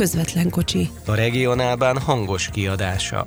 közvetlen kocsi. A regionálban hangos kiadása.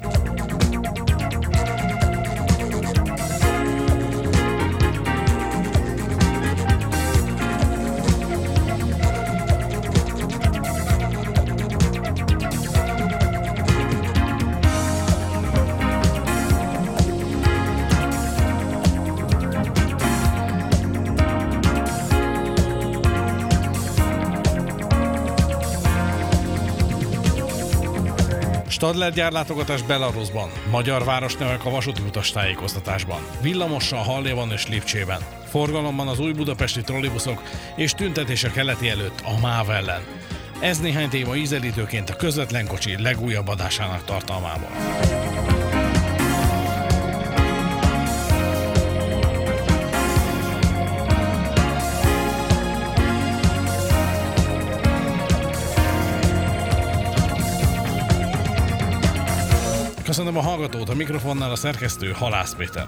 Stadler gyárlátogatás Belarusban, magyar városnevek a vasúti utas tájékoztatásban, villamossal Halléban és Lipcsében, forgalomban az új budapesti trollibuszok és tüntetés a keleti előtt a MÁV ellen. Ez néhány téma ízelítőként a közvetlen kocsi legújabb adásának tartalmából. Köszönöm a hallgatót, a mikrofonnál a szerkesztő Halász Péter.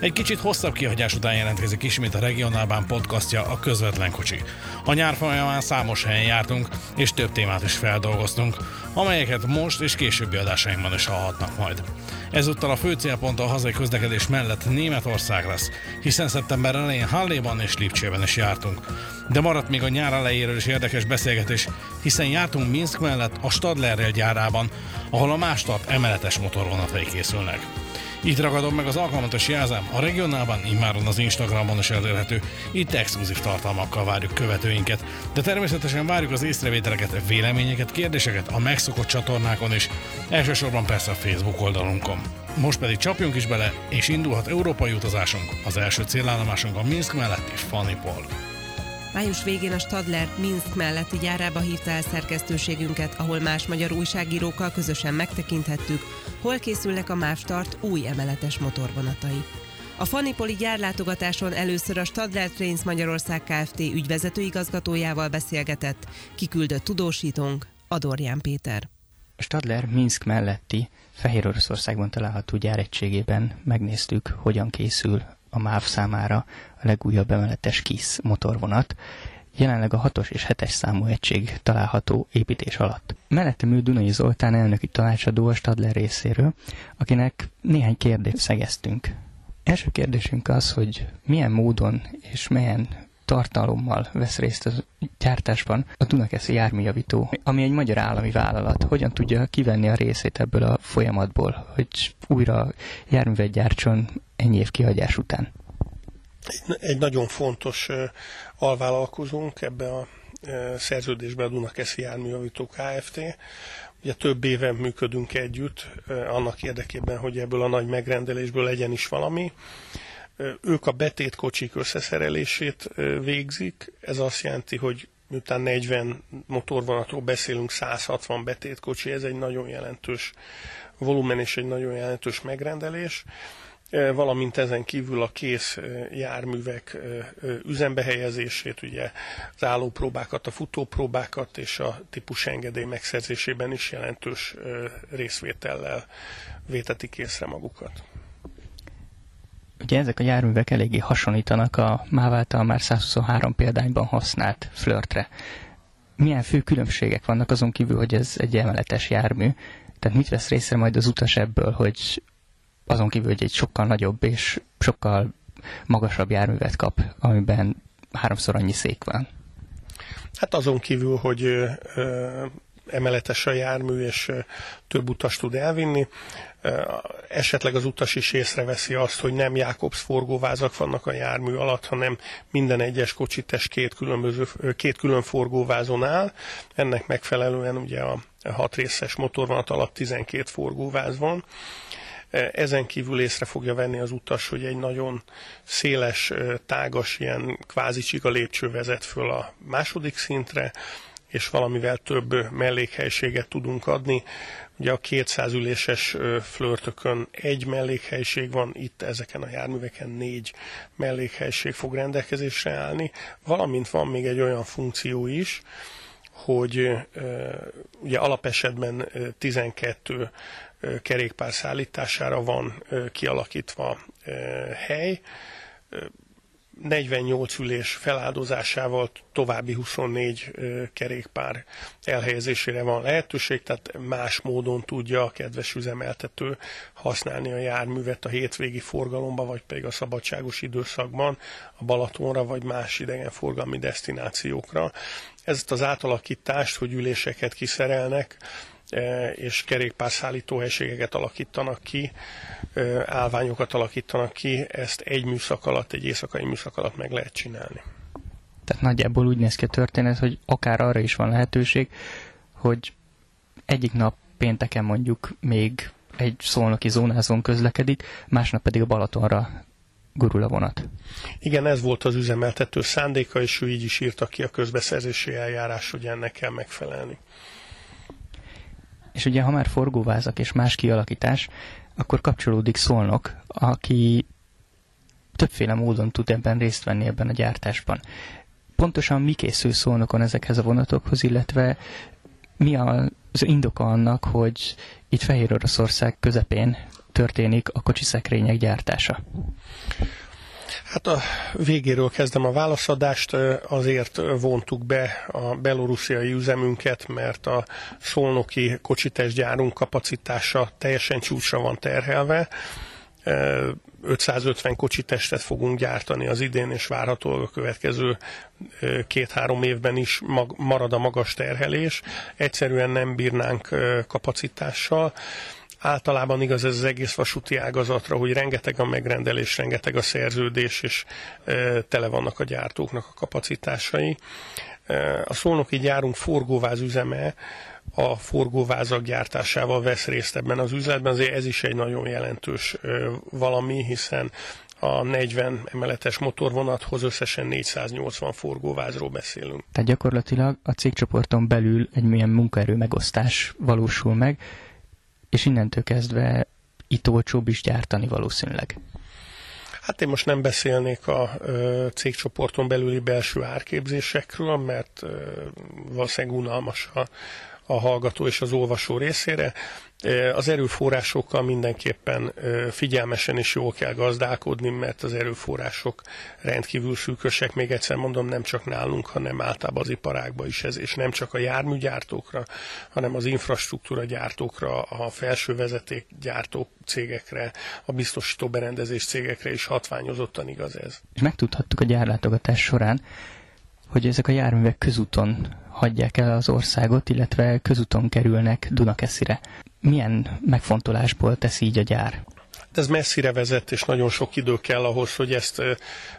Egy kicsit hosszabb kihagyás után jelentkezik ismét a Regionálbán podcastja, a közvetlen kocsi. A nyár folyamán számos helyen jártunk, és több témát is feldolgoztunk, amelyeket most és későbbi adásainkban is hallhatnak majd. Ezúttal a fő célpont a hazai közlekedés mellett Németország lesz, hiszen szeptember elején Halléban és Lipcsében is jártunk. De maradt még a nyár elejéről is érdekes beszélgetés, hiszen jártunk Minsk mellett a Stadlerrel gyárában, ahol a Mástart emeletes motorvonatai készülnek. Itt ragadom meg az alkalmat és jelzem, a regionálban immáron az Instagramon is elérhető, itt exkluzív tartalmakkal várjuk követőinket, de természetesen várjuk az észrevételeket, véleményeket, kérdéseket a megszokott csatornákon is, elsősorban persze a Facebook oldalunkon. Most pedig csapjunk is bele, és indulhat európai utazásunk, az első célállomásunk a Minsk melletti Fanipol. Május végén a Stadler Minsk melletti gyárába hívta el szerkesztőségünket, ahol más magyar újságírókkal közösen megtekinthettük, hol készülnek a MÁV Start új emeletes motorvonatai. A Fanipoli gyárlátogatáson először a Stadler Trains Magyarország Kft. ügyvezető igazgatójával beszélgetett, kiküldött tudósítónk Adorján Péter. Stadler Minsk melletti Fehér Oroszországban található gyáregységében megnéztük, hogyan készül a MÁV számára a legújabb emeletes KISZ motorvonat, jelenleg a 6-os és 7-es számú egység található építés alatt. Mellettem ül Dunai Zoltán elnöki tanácsadó a Stadler részéről, akinek néhány kérdést szegeztünk. Első kérdésünk az, hogy milyen módon és milyen tartalommal vesz részt a gyártásban a Dunakeszi járműjavító, ami egy magyar állami vállalat. Hogyan tudja kivenni a részét ebből a folyamatból, hogy újra járművet gyártson ennyi év kihagyás után? Egy nagyon fontos alvállalkozónk ebbe a szerződésben a Dunakeszi Járműjavító Kft. Ugye több éven működünk együtt annak érdekében, hogy ebből a nagy megrendelésből legyen is valami. Ők a betétkocsik összeszerelését végzik. Ez azt jelenti, hogy miután 40 motorvonatról beszélünk, 160 betétkocsi, ez egy nagyon jelentős volumen és egy nagyon jelentős megrendelés valamint ezen kívül a kész járművek üzembe helyezését, ugye az állópróbákat, a futópróbákat és a típus engedély megszerzésében is jelentős részvétellel vétetik észre magukat. Ugye ezek a járművek eléggé hasonlítanak a MÁV által már 123 példányban használt flörtre. Milyen fő különbségek vannak azon kívül, hogy ez egy emeletes jármű? Tehát mit vesz részre majd az utas ebből, hogy azon kívül, hogy egy sokkal nagyobb és sokkal magasabb járművet kap, amiben háromszor annyi szék van. Hát azon kívül, hogy ö, emeletes a jármű, és több utas tud elvinni. Esetleg az utas is észreveszi azt, hogy nem Jakobs forgóvázak vannak a jármű alatt, hanem minden egyes kocsites két, különböző, két külön forgóvázon áll. Ennek megfelelően ugye a hat részes motorvonat alatt 12 forgóváz van ezen kívül észre fogja venni az utas, hogy egy nagyon széles, tágas, ilyen kvázi csika lépcső vezet föl a második szintre, és valamivel több mellékhelységet tudunk adni. Ugye a 200 üléses flörtökön egy mellékhelység van, itt ezeken a járműveken négy mellékhelység fog rendelkezésre állni, valamint van még egy olyan funkció is, hogy ugye alapesetben 12 kerékpár szállítására van kialakítva hely. 48 ülés feláldozásával további 24 kerékpár elhelyezésére van lehetőség, tehát más módon tudja a kedves üzemeltető használni a járművet a hétvégi forgalomba, vagy pedig a szabadságos időszakban a Balatonra, vagy más idegenforgalmi destinációkra. Ezt az átalakítást, hogy üléseket kiszerelnek, és kerékpárszállító helységeket alakítanak ki, e, állványokat alakítanak ki, ezt egy műszak alatt, egy éjszakai műszak alatt meg lehet csinálni. Tehát nagyjából úgy néz ki a történet, hogy akár arra is van lehetőség, hogy egyik nap pénteken mondjuk még egy szolnoki zónázón közlekedik, másnap pedig a Balatonra gurul a vonat. Igen, ez volt az üzemeltető szándéka, és ő így is írta ki a közbeszerzési eljárás, hogy ennek kell megfelelni. És ugye, ha már forgóvázak és más kialakítás, akkor kapcsolódik Szolnok, aki többféle módon tud ebben részt venni ebben a gyártásban. Pontosan mi készül Szolnokon ezekhez a vonatokhoz, illetve mi az indoka annak, hogy itt Fehér Oroszország közepén történik a kocsiszekrények gyártása? Hát a végéről kezdem a válaszadást, azért vontuk be a belorussziai üzemünket, mert a szolnoki kocsitestgyárunk kapacitása teljesen csúcsra van terhelve. 550 kocsitestet fogunk gyártani az idén, és várhatólag a következő két-három évben is marad a magas terhelés. Egyszerűen nem bírnánk kapacitással általában igaz ez az egész vasúti ágazatra, hogy rengeteg a megrendelés, rengeteg a szerződés, és e, tele vannak a gyártóknak a kapacitásai. E, a szolnoki gyárunk forgóváz üzeme a forgóvázak gyártásával vesz részt ebben az üzletben, azért ez is egy nagyon jelentős e, valami, hiszen a 40 emeletes motorvonathoz összesen 480 forgóvázról beszélünk. Tehát gyakorlatilag a cégcsoporton belül egy milyen munkaerő megosztás valósul meg, és innentől kezdve itt olcsóbb is gyártani valószínűleg. Hát én most nem beszélnék a ö, cégcsoporton belüli belső árképzésekről, mert ö, valószínűleg unalmas a, a hallgató és az olvasó részére. Az erőforrásokkal mindenképpen figyelmesen és jól kell gazdálkodni, mert az erőforrások rendkívül szűkösek, még egyszer mondom, nem csak nálunk, hanem általában az iparágban is ez, és nem csak a járműgyártókra, hanem az infrastruktúra gyártókra, a felső vezeték gyártók cégekre, a biztosító berendezés cégekre is hatványozottan igaz ez. És megtudhattuk a gyárlátogatás során, hogy ezek a járművek közúton hagyják el az országot, illetve közúton kerülnek Dunakeszire. Milyen megfontolásból tesz így a gyár? De ez messzire vezet, és nagyon sok idő kell ahhoz, hogy ezt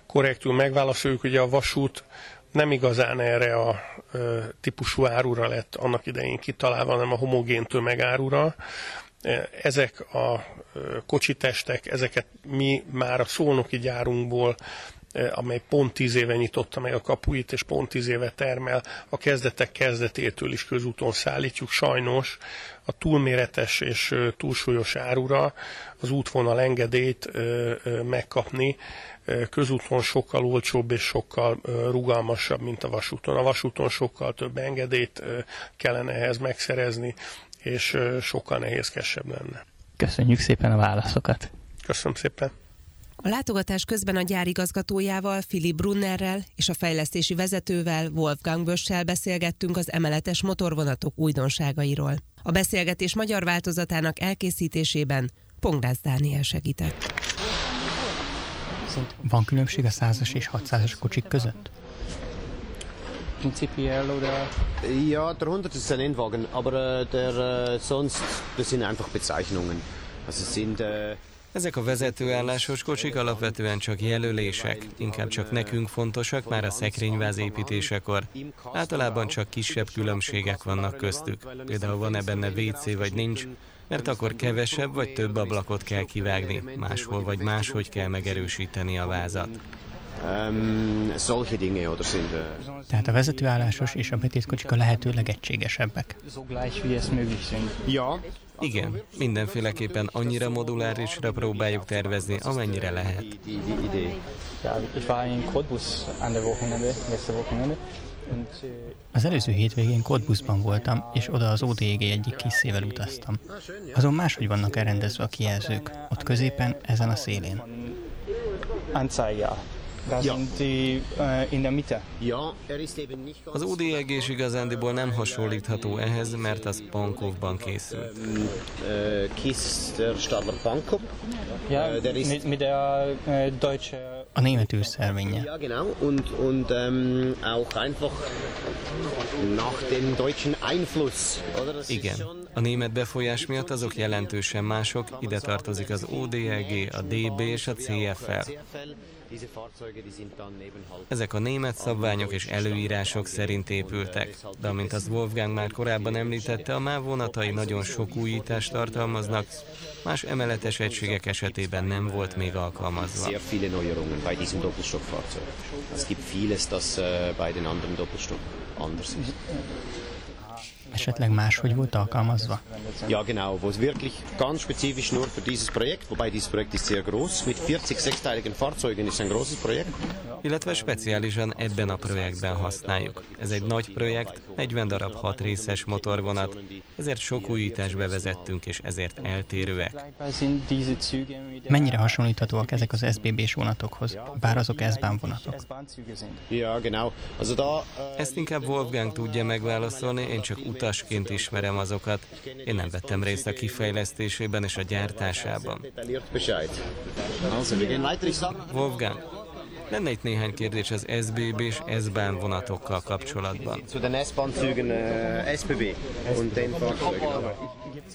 korrektül megválaszoljuk. Ugye a vasút nem igazán erre a típusú árura lett annak idején kitalálva, hanem a homogén tömegárura. Ezek a kocsitestek, ezeket mi már a szolnoki gyárunkból amely pont tíz éve nyitotta meg a kapuit, és pont tíz éve termel, a kezdetek kezdetétől is közúton szállítjuk. Sajnos a túlméretes és túlsúlyos árura az útvonal engedélyt megkapni közúton sokkal olcsóbb és sokkal rugalmasabb, mint a vasúton. A vasúton sokkal több engedélyt kellene ehhez megszerezni, és sokkal nehézkesebb lenne. Köszönjük szépen a válaszokat! Köszönöm szépen! A látogatás közben a gyár igazgatójával, Philip Brunnerrel és a fejlesztési vezetővel, Wolfgang Bössel beszélgettünk az emeletes motorvonatok újdonságairól. A beszélgetés magyar változatának elkészítésében Pongrász Dániel segített. Van különbség a 100-as és 600-as kocsik között? Prinzipiell oder? Ja, der 100 ist ein Rennwagen, aber äh, der äh, sonst, das sind einfach Bezeichnungen. Also sind äh, ezek a vezetőállásos kocsik alapvetően csak jelölések, inkább csak nekünk fontosak már a szekrényváz építésekor. Általában csak kisebb különbségek vannak köztük. Például van-e benne WC vagy nincs, mert akkor kevesebb vagy több ablakot kell kivágni, máshol vagy máshogy kell megerősíteni a vázat. Um, Tehát a vezetőállásos és a betétkocsik a lehető legegységesebbek. Ja. Igen, mindenféleképpen annyira modulárisra próbáljuk tervezni, amennyire lehet. Az előző hétvégén Kodbuszban voltam, és oda az ODG egyik kiszével utaztam. Azon máshogy vannak elrendezve a kijelzők, ott középen, ezen a szélén. Anzeiger Ja. in der Mitte. Ja, er ist eben nicht ganz... Az ODEG is igazándiból nem hasonlítható ehhez, mert az Pankovban készült. Ähm, äh, Kies der Stadler Bankop. Ja, Äh, der ist- mit, mit der äh, deutsche... A német űrszervénye. Ja, genau. Und, und ähm, auch einfach nach dem deutschen Einfluss. Oder? Das ist Igen, a német befolyás miatt azok jelentősen mások, ide tartozik az ODEG, a DB és a CFL. Ezek a német szabványok és előírások szerint épültek, de amint az Wolfgang már korábban említette, a MÁV vonatai nagyon sok újítást tartalmaznak, más emeletes egységek esetében nem volt még alkalmazva. Es gibt vieles, das äh, bei den anderen Doppelstock anders ist. Esetleg máshogy volt alkalmazva? Ja, genau, wo es wirklich ganz spezifisch nur für dieses Projekt, wobei dieses Projekt ist sehr groß, mit 40 sechsteiligen Fahrzeugen ist ein großes Projekt. illetve speciálisan ebben a projektben használjuk. Ez egy nagy projekt, 40 darab 6 részes motorvonat, ezért sok újítást bevezettünk, és ezért eltérőek. Mennyire hasonlíthatóak ezek az SBB-s vonatokhoz, bár azok S-Bahn vonatok? Ja, genau. Also da... Ezt inkább Wolfgang tudja megválaszolni, én csak utasként ismerem azokat. Én nem vettem részt a kifejlesztésében és a gyártásában. Wolfgang, lenne itt néhány kérdés az SBB és S-Bahn vonatokkal kapcsolatban. äh,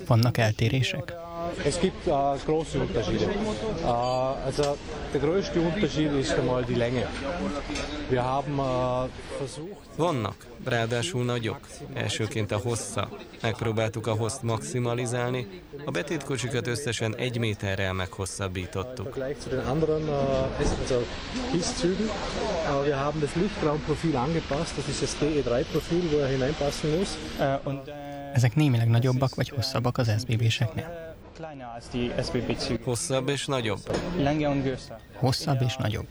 Vannak eltérések? Es gibt äh, große Unterschiede. Äh, also der größte Unterschied ist einmal die Länge. Wir haben äh, versucht, Vannak, ráadásul nagyok. Elsőként a hossza. Megpróbáltuk a hosszt maximalizálni, a betétkocsikat összesen egy méterrel meghosszabbítottuk. Vergleich zu den anderen S- also KISS-Zügen, wir haben das Lichtraumprofil angepasst. Das ist das DE3-Profil, wo hineinpassen muss. Ezek némileg nagyobbak vagy hosszabbak az SBB-seknél? Hosszabb és nagyobb. Hosszabb és nagyobb.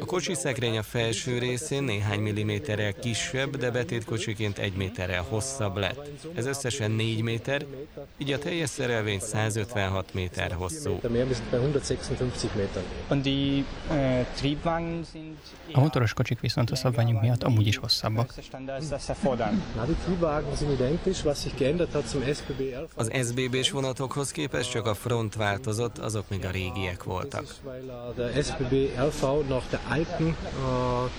A kocsi szekrény a felső részén néhány milliméterrel kisebb, de betétkocsiként egy méterrel hosszabb lett. Ez összesen 4 méter, így a teljes szerelvény 156 méter hosszú. Meter mehr, wir sind bei 156 Metern. A motoros kocsik viszont a szabványunk miatt amúgy is hosszabbak. Na, die Triebwagen sind identisch. Was sich geändert hat zum SBB 11 Az SBB-s vonatokhoz képest csak a front változott, azok még a régiek voltak. weil äh, äh,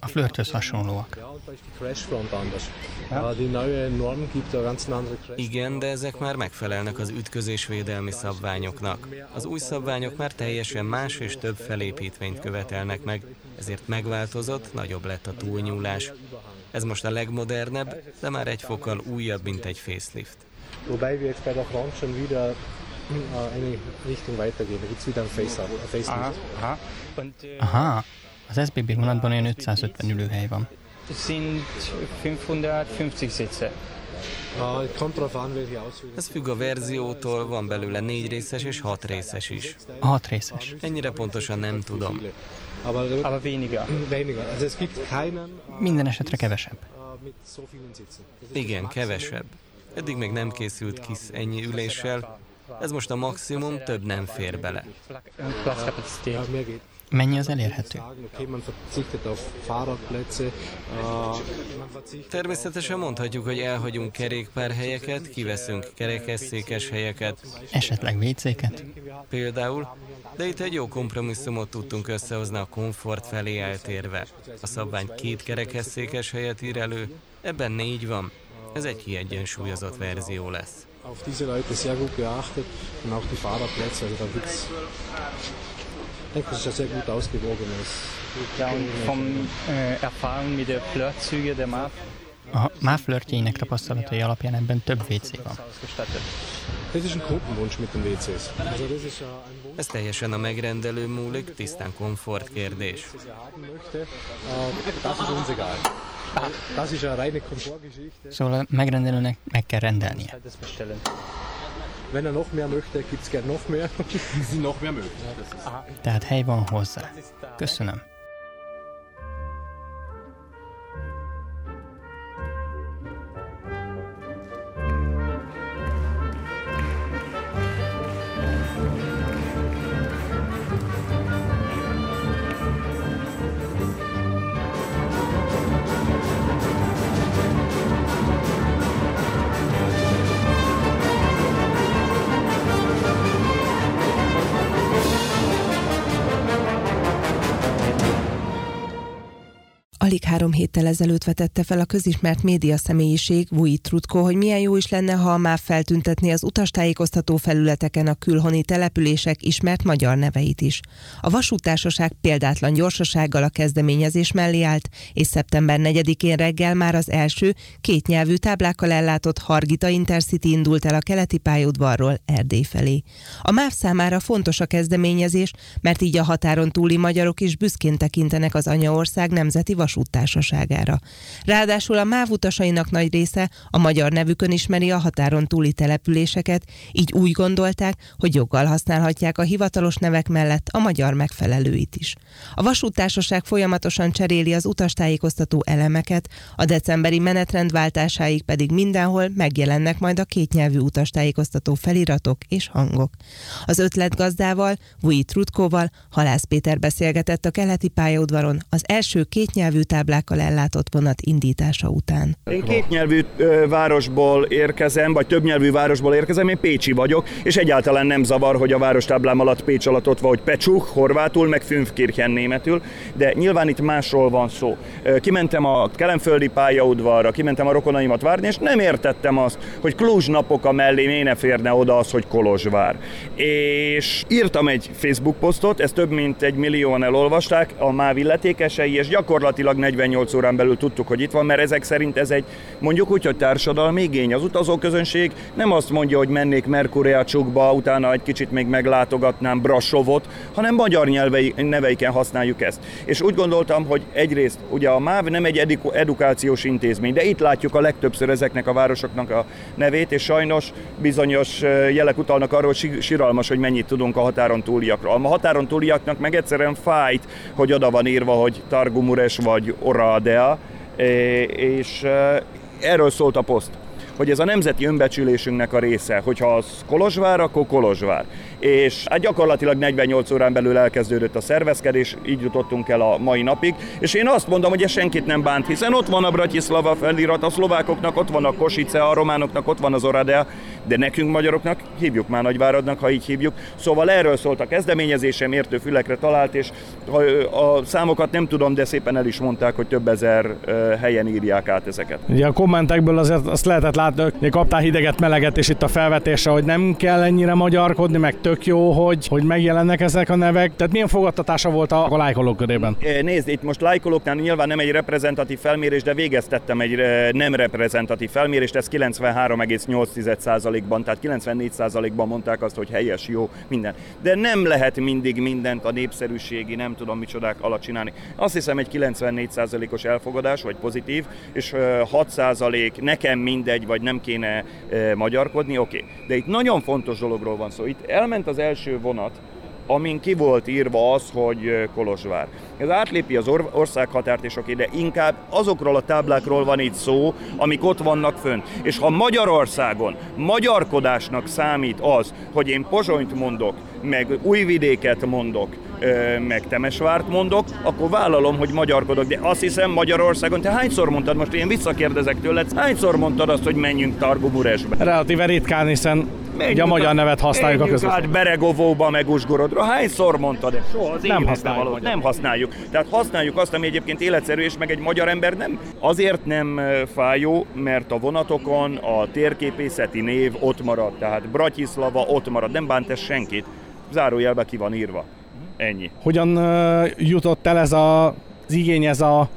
A flörthöz hasonlóak. Crash. Igen, de ezek már megfelelnek az ütközésvédelmi szabványoknak. Az új szabványok már teljesen más és több felépítményt követelnek meg, ezért megváltozott, nagyobb lett a túlnyúlás. Ez most a legmodernebb, de már egy fokkal újabb, mint egy facelift. Wobei wir jetzt bei der Front schon wieder äh, eine Richtung weitergehen. Da gibt es wieder ein Face-Up, ein Facelift. Aha, az SBB vonatban olyan 550 ülőhely van. sind 550 Sitze. Äh. Ez függ a verziótól, van belőle négy részes és hat részes is. A hat részes. Ennyire pontosan nem tudom. Aber, Aber weniger. weniger. Also es gibt keinen Minden esetre kevesebb. äh, Igen, kevesebb. Eddig még nem készült kis ennyi üléssel. Ez most a maximum, több nem fér bele. Mennyi az elérhető? Természetesen mondhatjuk, hogy elhagyunk kerékpárhelyeket, kiveszünk kerekesszékes helyeket, Esetleg WC-ket? például, de itt egy jó kompromisszumot tudtunk összehozni a komfort felé eltérve. A szabvány két kerekesszékes helyet ír elő, ebben négy van. Ez egy kiegyensúlyozott verzió lesz. auf diese Leute sehr gut geachtet und auch die Fahrradplätze. Also da gibt's, ich denke, das ist ein sehr gut ausgewogenes. Ja, und vom äh, Erfahrung mit der Flirtzüge der MAF A MÁV flörtjeinek tapasztalatai alapján ebben több WC van. ist ist äh, Ez teljesen a megrendelő múlik, tisztán komfort kérdés. er. Äh, ist ist. Szóval a megrendelőnek meg kell rendelnie. Wenn er noch mehr möchte, gibt es gern noch mehr. Sie noch mehr möchten. Tehát hely van hozzá. Köszönöm. Három héttel ezelőtt vetette fel a közismert média személyiség, Vujit Trutko, hogy milyen jó is lenne, ha a MÁV feltüntetni az utastájékoztató felületeken a külhoni települések ismert magyar neveit is. A vasútársaság példátlan gyorsasággal a kezdeményezés mellé állt, és szeptember 4-én reggel már az első kétnyelvű táblákkal ellátott Hargita Intercity indult el a keleti pályaudvarról Erdély felé. A MÁV számára fontos a kezdeményezés, mert így a határon túli magyarok is büszkén tekintenek az anyaország nemzeti vasúttársaságára. Ráadásul a MÁV utasainak nagy része a magyar nevükön ismeri a határon túli településeket, így úgy gondolták, hogy joggal használhatják a hivatalos nevek mellett a magyar megfelelőit is. A vasúttársaság folyamatosan cseréli az utastájékoztató elemeket, a decemberi menetrendváltásáig pedig mindenhol megjelennek majd a kétnyelvű utastájékoztató feliratok és hangok. Az ötletgazdával, Vujit Rutkóval Halász Péter beszélgetett a keleti pályaudvaron az első kétnyelvű táblákkal ellátott vonat indítása után. Én kétnyelvű városból érkezem, vagy többnyelvű városból érkezem, én Pécsi vagyok, és egyáltalán nem zavar, hogy a várostáblám alatt Pécs alatt ott van, hogy Pecsuk, horvátul, meg Fünfkirchen németül, de nyilván itt másról van szó. Kimentem a kelemföldi pályaudvarra, kimentem a rokonaimat várni, és nem értettem azt, hogy Kluzs napok a mellé miért ne férne oda az, hogy Kolozsvár. És írtam egy Facebook posztot, ezt több mint egy millióan elolvasták, a MÁV illetékesei, és gyakorlatilag 48 órán belül tudtuk, hogy itt van, mert ezek szerint ez egy mondjuk úgy, hogy társadalmi igény. Az utazóközönség nem azt mondja, hogy mennék Merkuriácsukba, utána egy kicsit még meglátogatnám Brasovot, hanem magyar nyelvei, neveiken használjuk ezt. És úgy gondoltam, hogy egyrészt ugye a MÁV nem egy edu- edukációs intézmény, de itt látjuk a legtöbbször ezeknek a városoknak a nevét, és sajnos bizonyos jelek utalnak arra, hogy si- siralmas, hogy mennyit tudunk a határon túliakról. A határon túliaknak meg egyszerűen fájt, hogy oda van írva, hogy Targumures vagy Oradea, eh, és erről szólt a poszt hogy ez a nemzeti önbecsülésünknek a része, hogyha az Kolozsvár, akkor Kolozsvár. És hát gyakorlatilag 48 órán belül elkezdődött a szervezkedés, így jutottunk el a mai napig, és én azt mondom, hogy ez senkit nem bánt, hiszen ott van a Bratislava felirat, a szlovákoknak ott van a Kosice, a románoknak ott van az Oradea, de nekünk magyaroknak hívjuk már Nagyváradnak, ha így hívjuk. Szóval erről szólt a kezdeményezésem, értő fülekre talált, és a számokat nem tudom, de szépen el is mondták, hogy több ezer helyen írják át ezeket. Ugye a kommentekből azért azt lehetett látni, hogy kaptál hideget, meleget, és itt a felvetése, hogy nem kell ennyire magyarkodni, meg tök jó, hogy, hogy megjelennek ezek a nevek. Tehát milyen fogadtatása volt a, a lájkolók körében? Nézd, itt most lájkolóknál nyilván nem egy reprezentatív felmérés, de végeztettem egy nem reprezentatív felmérést, ez 93,8%-ban, tehát 94%-ban mondták azt, hogy helyes, jó, minden. De nem lehet mindig mindent a népszerűségi, nem tudom micsodák alatt csinálni. Azt hiszem egy 94%-os elfogadás, vagy pozitív, és 6% nekem mindegy, vagy nem kéne magyarkodni, oké. Okay. De itt nagyon fontos dologról van szó. Itt elment az első vonat, amin ki volt írva az, hogy Kolozsvár. Ez átlépi az or- országhatárt, és oké, de inkább azokról a táblákról van itt szó, amik ott vannak fönt. És ha Magyarországon magyarkodásnak számít az, hogy én Pozsonyt mondok, meg Újvidéket mondok, meg Temesvárt mondok, akkor vállalom, hogy magyarkodok. De azt hiszem Magyarországon, te hányszor mondtad, most én visszakérdezek tőled, hányszor mondtad azt, hogy menjünk Targuburesbe? Relatíve ritkán, hiszen Ugye a magyar nevet használjuk a között. Hát Beregovóba, meg Uzgorodra. Hányszor mondtad? Soha az nem használjuk. Való. Nem használjuk. Tehát használjuk azt, ami egyébként életszerű, és meg egy magyar ember nem. Azért nem fájó, mert a vonatokon a térképészeti név ott marad. Tehát Bratislava ott marad. Nem bánt ez senkit. Zárójelbe ki van írva. Ennyi. Hogyan jutott el ez a, az igény, ez a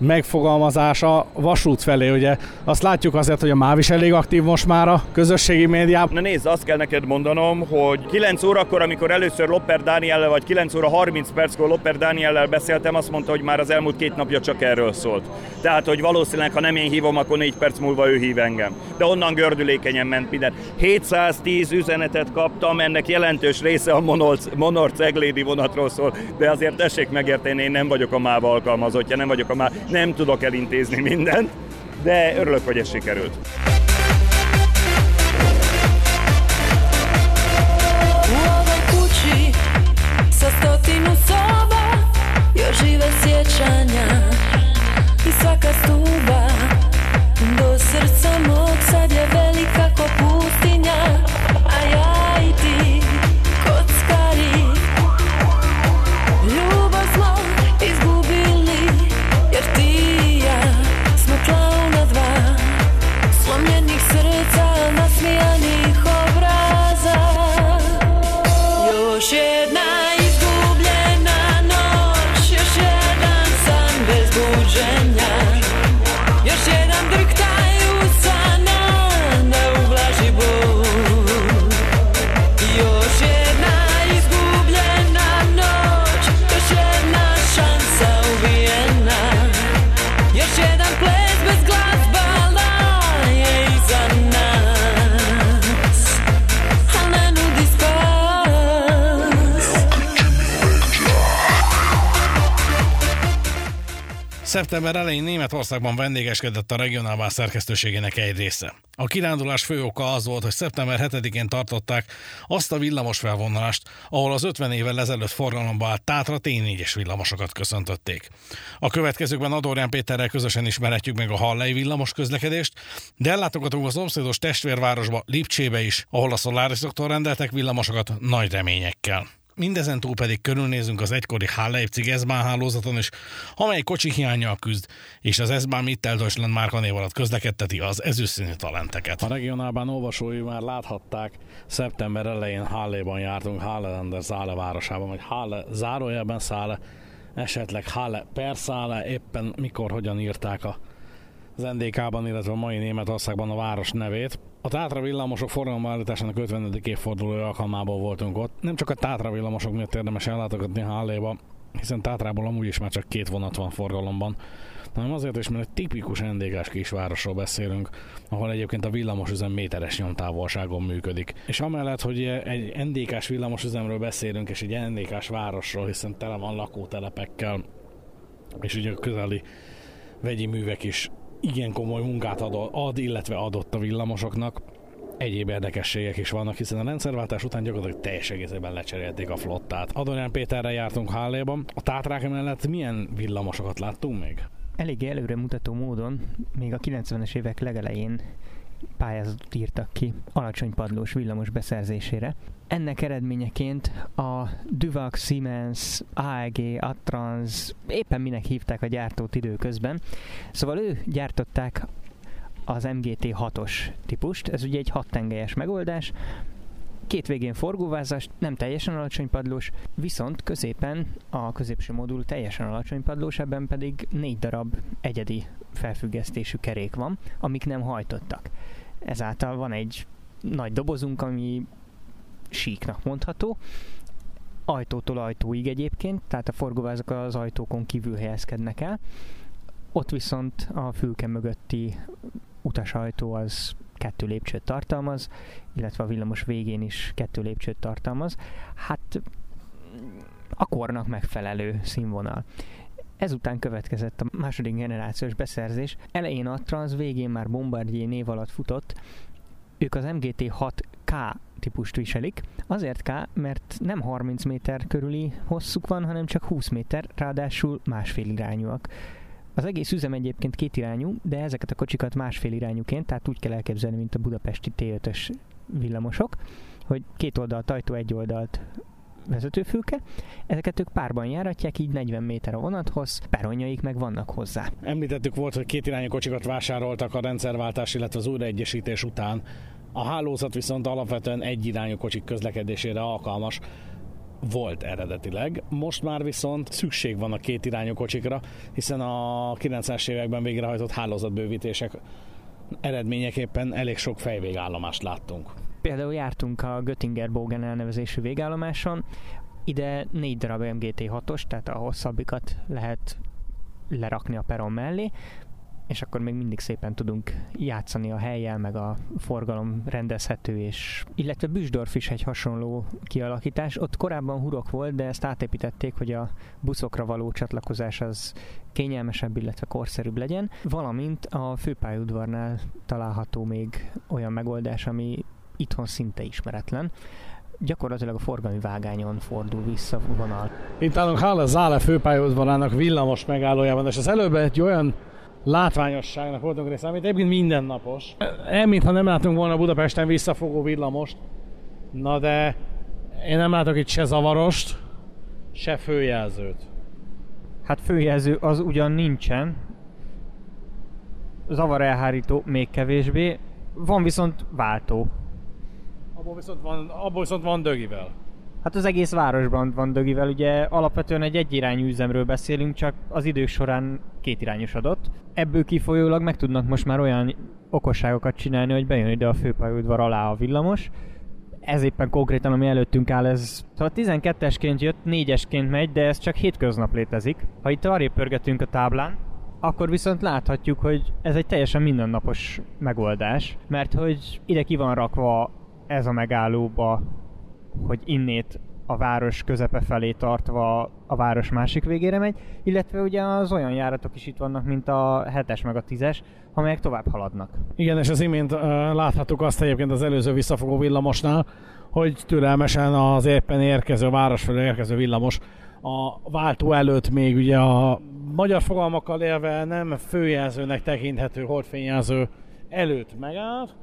megfogalmazása vasút felé, ugye azt látjuk azért, hogy a MÁV is elég aktív most már a közösségi médiában. Na nézd, azt kell neked mondanom, hogy 9 órakor, amikor először Lopper Dániellel, vagy 9 óra 30 perckor Lopper Dániellel beszéltem, azt mondta, hogy már az elmúlt két napja csak erről szólt. Tehát, hogy valószínűleg, ha nem én hívom, akkor 4 perc múlva ő hív engem. De onnan gördülékenyen ment minden. 710 üzenetet kaptam, ennek jelentős része a Monor Ceglédi vonatról szól, de azért tessék megérteni, én nem vagyok a MÁV alkalmazottja, nem vagyok a MÁV nem tudok elintézni mindent, de örülök, hogy ez sikerült. do srca mog sad je velika ko pustinja a ja Szeptember elején Németországban vendégeskedett a regionálvá szerkesztőségének egy része. A kirándulás fő oka az volt, hogy szeptember 7-én tartották azt a villamos felvonulást, ahol az 50 évvel ezelőtt forgalomba állt Tátra T4-es villamosokat köszöntötték. A következőkben Adorján Péterrel közösen ismerhetjük meg a Hallei villamos közlekedést, de ellátogatunk a szomszédos testvérvárosba, Lipcsébe is, ahol a Solariszoktól rendeltek villamosokat nagy reményekkel. Mindezen túl pedig körülnézünk az egykori S-Bahn hálózaton is, amely kocsi hiányjal küzd, és az S-Bahn Mittel Deutschland márkanév alatt közlekedteti az ezüstszínű talenteket. A regionálban olvasói már láthatták, szeptember elején Halle-ban jártunk, Halle-Lander Szále városában, vagy Halle zárójelben Szále, esetleg Halle per Szále, éppen mikor, hogyan írták a az NDK-ban, illetve a mai Németországban a város nevét. A Tátra villamosok forgalomállításának 50. évfordulója alkalmából voltunk ott. Nem csak a Tátra villamosok miatt érdemes ellátogatni Halléba, hiszen Tátrából amúgy is már csak két vonat van forgalomban, hanem azért is, mert egy tipikus NDK-s kisvárosról beszélünk, ahol egyébként a villamosüzem méteres nyomtávolságon működik. És amellett, hogy egy NDK-s villamosüzemről beszélünk, és egy NDK-s városról, hiszen tele van lakótelepekkel, és ugye a közeli vegyi művek is igen komoly munkát ad, ad, illetve adott a villamosoknak. Egyéb érdekességek is vannak, hiszen a rendszerváltás után gyakorlatilag teljes egészében lecserélték a flottát. Adorján Péterrel jártunk Halléban. A Tátrák mellett milyen villamosokat láttunk még? Eléggé előremutató módon még a 90-es évek legelején pályázatot írtak ki alacsony padlós villamos beszerzésére. Ennek eredményeként a Duvac, Siemens, AEG, Atrans, éppen minek hívták a gyártót időközben. Szóval ő gyártották az MGT 6-os típust, ez ugye egy hat tengelyes megoldás, két végén forgóvázas, nem teljesen alacsony padlós, viszont középen a középső modul teljesen alacsony padlós, ebben pedig négy darab egyedi felfüggesztésű kerék van, amik nem hajtottak. Ezáltal van egy nagy dobozunk, ami síknak mondható, ajtótól ajtóig egyébként, tehát a forgóvázak az ajtókon kívül helyezkednek el. Ott viszont a fülke mögötti utasajtó az kettő lépcsőt tartalmaz, illetve a villamos végén is kettő lépcsőt tartalmaz. Hát a kornak megfelelő színvonal. Ezután következett a második generációs beszerzés. Elején a Trans, végén már Bombardier név alatt futott. Ők az MGT-6K típust viselik. Azért K, mert nem 30 méter körüli hosszuk van, hanem csak 20 méter, ráadásul másfél irányúak. Az egész üzem egyébként két irányú, de ezeket a kocsikat másfél irányúként, tehát úgy kell elképzelni, mint a budapesti T5-ös villamosok, hogy két oldalt ajtó, egy oldalt vezetőfülke. Ezeket ők párban járatják, így 40 méter a vonathoz, peronjaik meg vannak hozzá. Említettük volt, hogy két irányú kocsikat vásároltak a rendszerváltás, illetve az újraegyesítés után. A hálózat viszont alapvetően egy irányú kocsik közlekedésére alkalmas volt eredetileg. Most már viszont szükség van a két irányú kocsikra, hiszen a 90-es években végrehajtott hálózatbővítések eredményeképpen elég sok fejvégállomást láttunk. Például jártunk a Göttinger Bogen elnevezésű végállomáson, ide négy darab MGT6-os, tehát a hosszabbikat lehet lerakni a peron mellé, és akkor még mindig szépen tudunk játszani a helyjel, meg a forgalom rendezhető, és illetve Büsdorf is egy hasonló kialakítás. Ott korábban hurok volt, de ezt átépítették, hogy a buszokra való csatlakozás az kényelmesebb, illetve korszerűbb legyen, valamint a főpályaudvarnál található még olyan megoldás, ami itthon szinte ismeretlen, gyakorlatilag a forgalmi vágányon fordul vissza vonal. Itt állunk Hála Zále főpályaudvarának villamos megállójában, és az előbb egy olyan látványosságnak voltunk része, amit egyébként mindennapos. Nem, mintha nem látunk volna Budapesten visszafogó villamost. Na de én nem látok itt se zavarost, se főjelzőt. Hát főjelző az ugyan nincsen, zavar elhárító még kevésbé, van viszont váltó. Abból viszont van, abból viszont van dögivel. Hát az egész városban van dögivel, ugye alapvetően egy egyirányú üzemről beszélünk, csak az idők során kétirányosodott. Ebből kifolyólag meg tudnak most már olyan okosságokat csinálni, hogy bejön ide a főpályaudvar alá a villamos. Ez éppen konkrétan, ami előttünk áll, ez szóval 12-esként jött, 4-esként megy, de ez csak hétköznap létezik. Ha itt arrébb pörgetünk a táblán, akkor viszont láthatjuk, hogy ez egy teljesen mindennapos megoldás, mert hogy ide ki van rakva ez a megállóba hogy innét a város közepe felé tartva a város másik végére megy, illetve ugye az olyan járatok is itt vannak, mint a 7-es meg a 10-es, amelyek tovább haladnak. Igen, és az imént uh, láthattuk azt egyébként az előző visszafogó villamosnál, hogy türelmesen az éppen érkező, város felé érkező villamos a váltó előtt még ugye a magyar fogalmakkal élve nem főjelzőnek tekinthető holdfényjelző előtt megállt,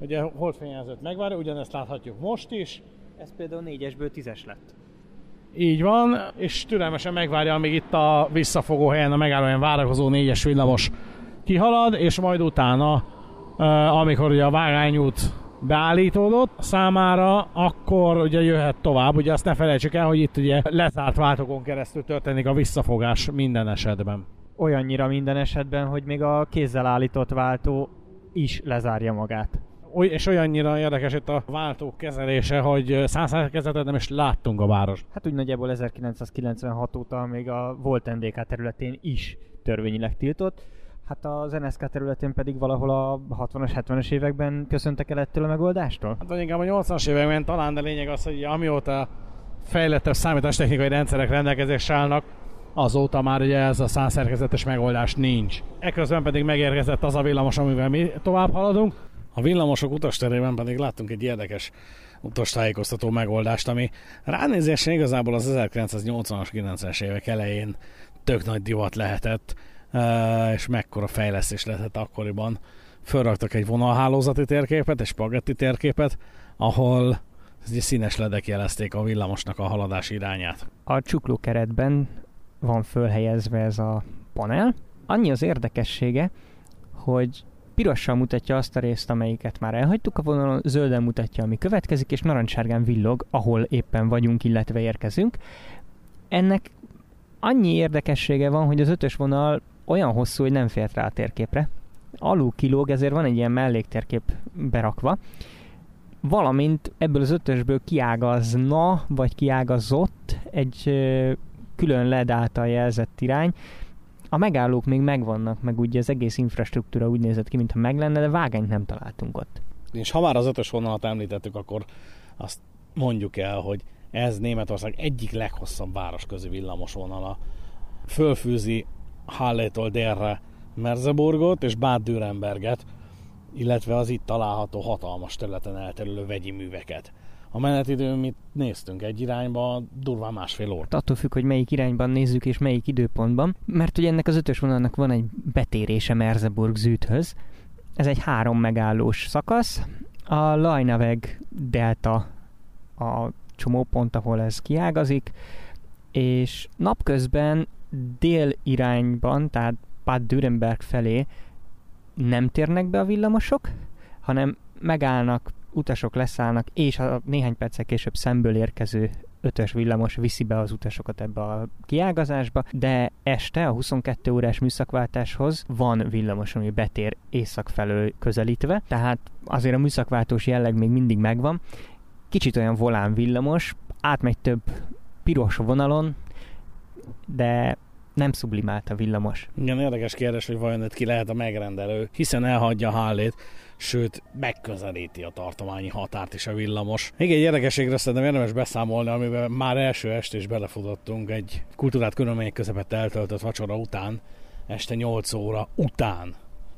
ugye holdfényjelzőt megvárja, ugyanezt láthatjuk most is. Ez például 4-esből 10-es lett. Így van, és türelmesen megvárja, amíg itt a visszafogó helyen a megállóan várakozó 4-es villamos kihalad, és majd utána, amikor ugye a vágányút beállítódott számára, akkor ugye jöhet tovább. Ugye azt ne felejtsük el, hogy itt ugye lezárt váltókon keresztül történik a visszafogás minden esetben. Olyannyira minden esetben, hogy még a kézzel állított váltó is lezárja magát. Oly, és olyannyira érdekes itt a váltók kezelése, hogy százszerkezetet nem is láttunk a város. Hát úgy nagyjából 1996 óta még a volt NDK területén is törvényileg tiltott Hát az NSK területén pedig valahol a 60-as, 70-es években köszöntek el ettől a megoldástól? Hát inkább a 80-as években talán, de lényeg az, hogy amióta fejlettebb számítástechnikai rendszerek rendelkezésre állnak, azóta már ugye ez a százszerkezetes megoldás nincs. Ekközben pedig megérkezett az a villamos, amivel mi tovább haladunk. A villamosok utasterében pedig láttunk egy érdekes utastájékoztató megoldást, ami ránézésre igazából az 1980-as, 90-es évek elején tök nagy divat lehetett és mekkora fejlesztés lehetett akkoriban. Fölraktak egy vonalhálózati térképet, egy spagetti térképet, ahol színes ledek jelezték a villamosnak a haladás irányát. A csukló keretben van fölhelyezve ez a panel. Annyi az érdekessége, hogy pirossal mutatja azt a részt, amelyiket már elhagytuk a vonalon, zölden mutatja, ami következik, és narancssárgán villog, ahol éppen vagyunk, illetve érkezünk. Ennek annyi érdekessége van, hogy az ötös vonal olyan hosszú, hogy nem fért rá a térképre. Alul kilóg, ezért van egy ilyen melléktérkép berakva. Valamint ebből az ötösből kiágazna, vagy kiágazott egy külön LED által jelzett irány. A megállók még megvannak, meg ugye az egész infrastruktúra úgy nézett ki, mintha meg lenne, de vágányt nem találtunk ott. És ha már az ötös vonalat említettük, akkor azt mondjuk el, hogy ez Németország egyik leghosszabb városközi villamos vonala. Fölfűzi Hallétól délre Merzeburgot és Bad Dürrenberget, illetve az itt található hatalmas területen elterülő vegyi műveket. A menetidő, mit néztünk egy irányba, durván másfél óra. Attól függ, hogy melyik irányban nézzük és melyik időpontban, mert ugye ennek az ötös vonalnak van egy betérése Merzeburg zűthöz. Ez egy három megállós szakasz. A Lajnaveg delta a csomópont, ahol ez kiágazik, és napközben dél irányban, tehát Bad Dürenberg felé nem térnek be a villamosok, hanem megállnak, utasok leszállnak, és a néhány perccel később szemből érkező ötös villamos viszi be az utasokat ebbe a kiágazásba, de este a 22 órás műszakváltáshoz van villamos, ami betér észak felől közelítve, tehát azért a műszakváltós jelleg még mindig megvan. Kicsit olyan volán villamos, átmegy több piros vonalon, de nem sublimált a villamos. Igen, érdekes kérdés, hogy vajon ki lehet a megrendelő, hiszen elhagyja Hallét, sőt, megközelíti a tartományi határt is a villamos. Még egy érdekességre szerintem érdemes beszámolni, amiben már első este is belefutottunk egy kultúrát körülmények közepette eltöltött vacsora után, este 8 óra után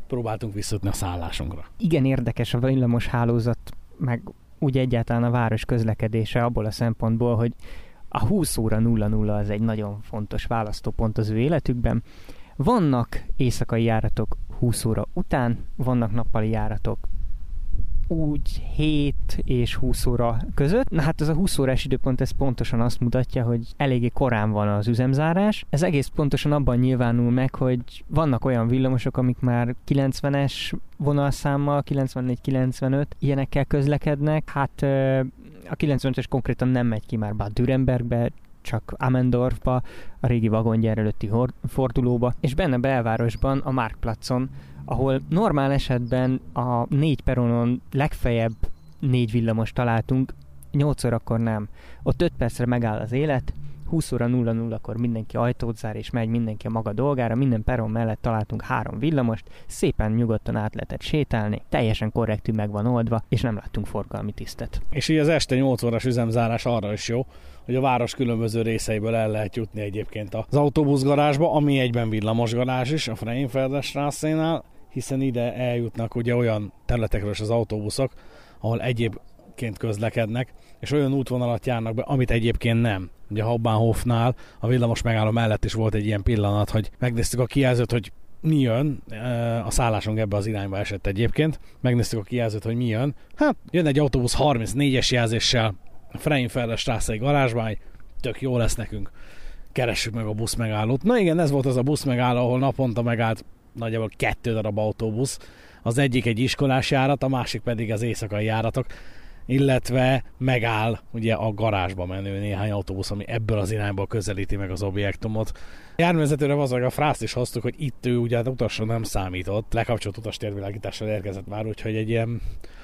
próbáltunk visszatni a szállásunkra. Igen érdekes a villamos hálózat, meg úgy egyáltalán a város közlekedése abból a szempontból, hogy a 20 óra 00 az egy nagyon fontos választópont az ő életükben. Vannak éjszakai járatok 20 óra után, vannak nappali járatok úgy 7 és 20 óra között. Na hát ez a 20 órás időpont ez pontosan azt mutatja, hogy eléggé korán van az üzemzárás. Ez egész pontosan abban nyilvánul meg, hogy vannak olyan villamosok, amik már 90-es vonalszámmal, 94-95 ilyenekkel közlekednek. Hát a 95-ös konkrétan nem megy ki már Bad Dürrenbergbe, csak Amendorfba, a régi vagongyár előtti fordulóba, és benne belvárosban, a Marktplatzon, ahol normál esetben a négy peronon legfeljebb négy villamos találtunk, 8 akkor nem. Ott 5 percre megáll az élet, 20 óra 00-kor mindenki ajtót zár és megy mindenki a maga dolgára, minden peron mellett találtunk három villamost, szépen nyugodtan át lehetett sétálni, teljesen korrektű meg van oldva, és nem láttunk forgalmi tisztet. És így az este 8 órás üzemzárás arra is jó, hogy a város különböző részeiből el lehet jutni egyébként az autóbuszgarázsba, ami egyben villamosgarázs is, a Freinfelder Straßénál, hiszen ide eljutnak ugye olyan területekről is az autóbuszok, ahol egyébként közlekednek, és olyan útvonalat járnak be, amit egyébként nem. Ugye Hauptbahnhofnál a villamos megálló mellett is volt egy ilyen pillanat, hogy megnéztük a kijelzőt, hogy mi jön, a szállásunk ebbe az irányba esett egyébként, megnéztük a kijelzőt, hogy mi jön. Hát jön egy autóbusz 34-es jelzéssel, Freinfelder Straßai garázsban, tök jó lesz nekünk, keressük meg a busz megállót. Na igen, ez volt az a busz megálló, ahol naponta megállt nagyjából kettő darab autóbusz. Az egyik egy iskolás járat, a másik pedig az éjszakai járatok illetve megáll ugye a garázsba menő néhány autóbusz, ami ebből az irányból közelíti meg az objektumot. A járművezetőre az a frászt is hoztuk, hogy itt ő ugye utasra nem számított, lekapcsolt utastérvilágítással érkezett már, úgyhogy egy ilyen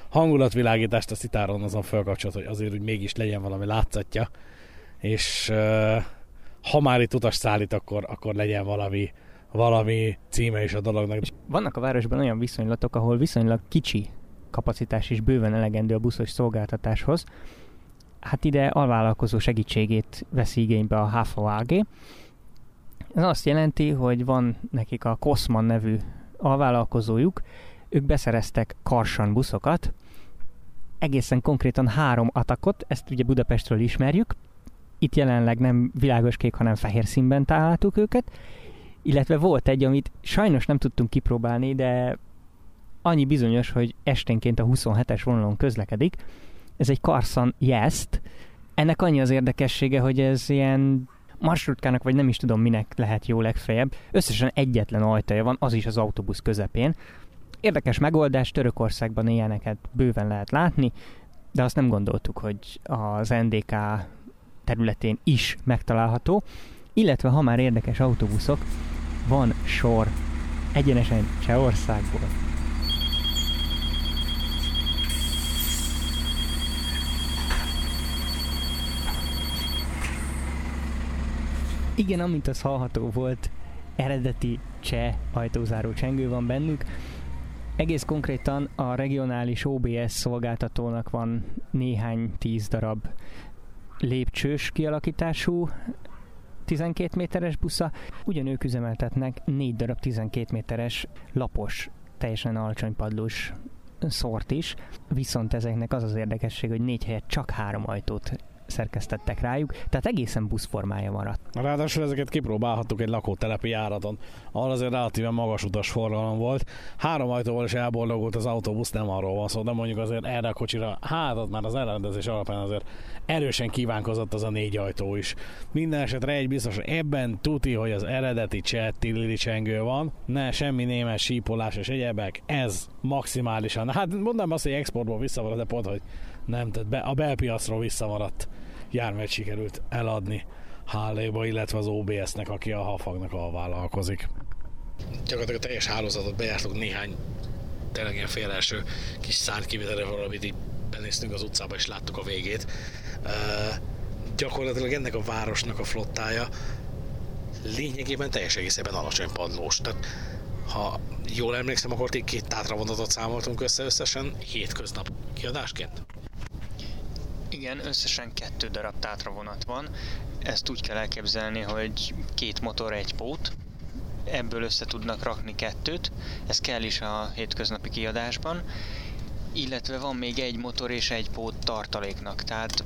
hangulatvilágítást a szitáron azon felkapcsolt, hogy azért úgy mégis legyen valami látszatja, és ha már itt utas szállít, akkor, akkor legyen valami valami címe is a dolognak. Vannak a városban olyan viszonylatok, ahol viszonylag kicsi kapacitás is bőven elegendő a buszos szolgáltatáshoz. Hát ide alvállalkozó segítségét veszi igénybe a HVAG. Ez azt jelenti, hogy van nekik a Cosman nevű alvállalkozójuk, ők beszereztek Karsan buszokat, egészen konkrétan három atakot, ezt ugye Budapestről ismerjük, itt jelenleg nem világos kék, hanem fehér színben találtuk őket, illetve volt egy, amit sajnos nem tudtunk kipróbálni, de annyi bizonyos, hogy esténként a 27-es vonalon közlekedik. Ez egy Carson Jest. Ennek annyi az érdekessége, hogy ez ilyen marsrutkának, vagy nem is tudom minek lehet jó legfeljebb. Összesen egyetlen ajtaja van, az is az autóbusz közepén. Érdekes megoldás, Törökországban ilyeneket bőven lehet látni, de azt nem gondoltuk, hogy az NDK területén is megtalálható. Illetve, ha már érdekes autóbuszok, van sor egyenesen Csehországból. Igen, amint az hallható volt, eredeti cseh ajtózáró csengő van bennük. Egész konkrétan a regionális OBS szolgáltatónak van néhány tíz darab lépcsős kialakítású 12 méteres busza, ugyanők üzemeltetnek 4 darab 12 méteres lapos, teljesen alacsony padlós szort is, viszont ezeknek az az érdekesség, hogy négy helyet csak három ajtót szerkesztettek rájuk, tehát egészen buszformája maradt. Ráadásul ezeket kipróbálhattuk egy lakótelepi járaton, ahol azért relatíven magas utasforgalom volt. Három ajtóval is elboldogult az autóbusz, nem arról van szó, de mondjuk azért erre a kocsira, hát ott már az elrendezés alapján azért erősen kívánkozott az a négy ajtó is. Minden esetre egy biztos, hogy ebben tuti, hogy az eredeti cseh csengő van, ne semmi német sípolás és egyebek, ez maximálisan, hát mondom azt, hogy exportból visszavaradt, de pont, hogy nem, tehát be, a belpiacról visszamaradt járművet sikerült eladni Háléba, illetve az OBS-nek, aki a Hafagnak alvállalkozik. Gyakorlatilag a teljes hálózatot bejártuk néhány tényleg ilyen fél első kis szánt kivitelre valamit így benéztünk az utcába és láttuk a végét. Uh, gyakorlatilag ennek a városnak a flottája lényegében teljes egészében alacsony padlós. Tehát ha jól emlékszem, akkor két tátravonatot számoltunk össze összesen hétköznap kiadásként. Igen, összesen kettő darab tátra vonat van. Ezt úgy kell elképzelni, hogy két motor, egy pót. Ebből össze tudnak rakni kettőt. Ez kell is a hétköznapi kiadásban. Illetve van még egy motor és egy pót tartaléknak. Tehát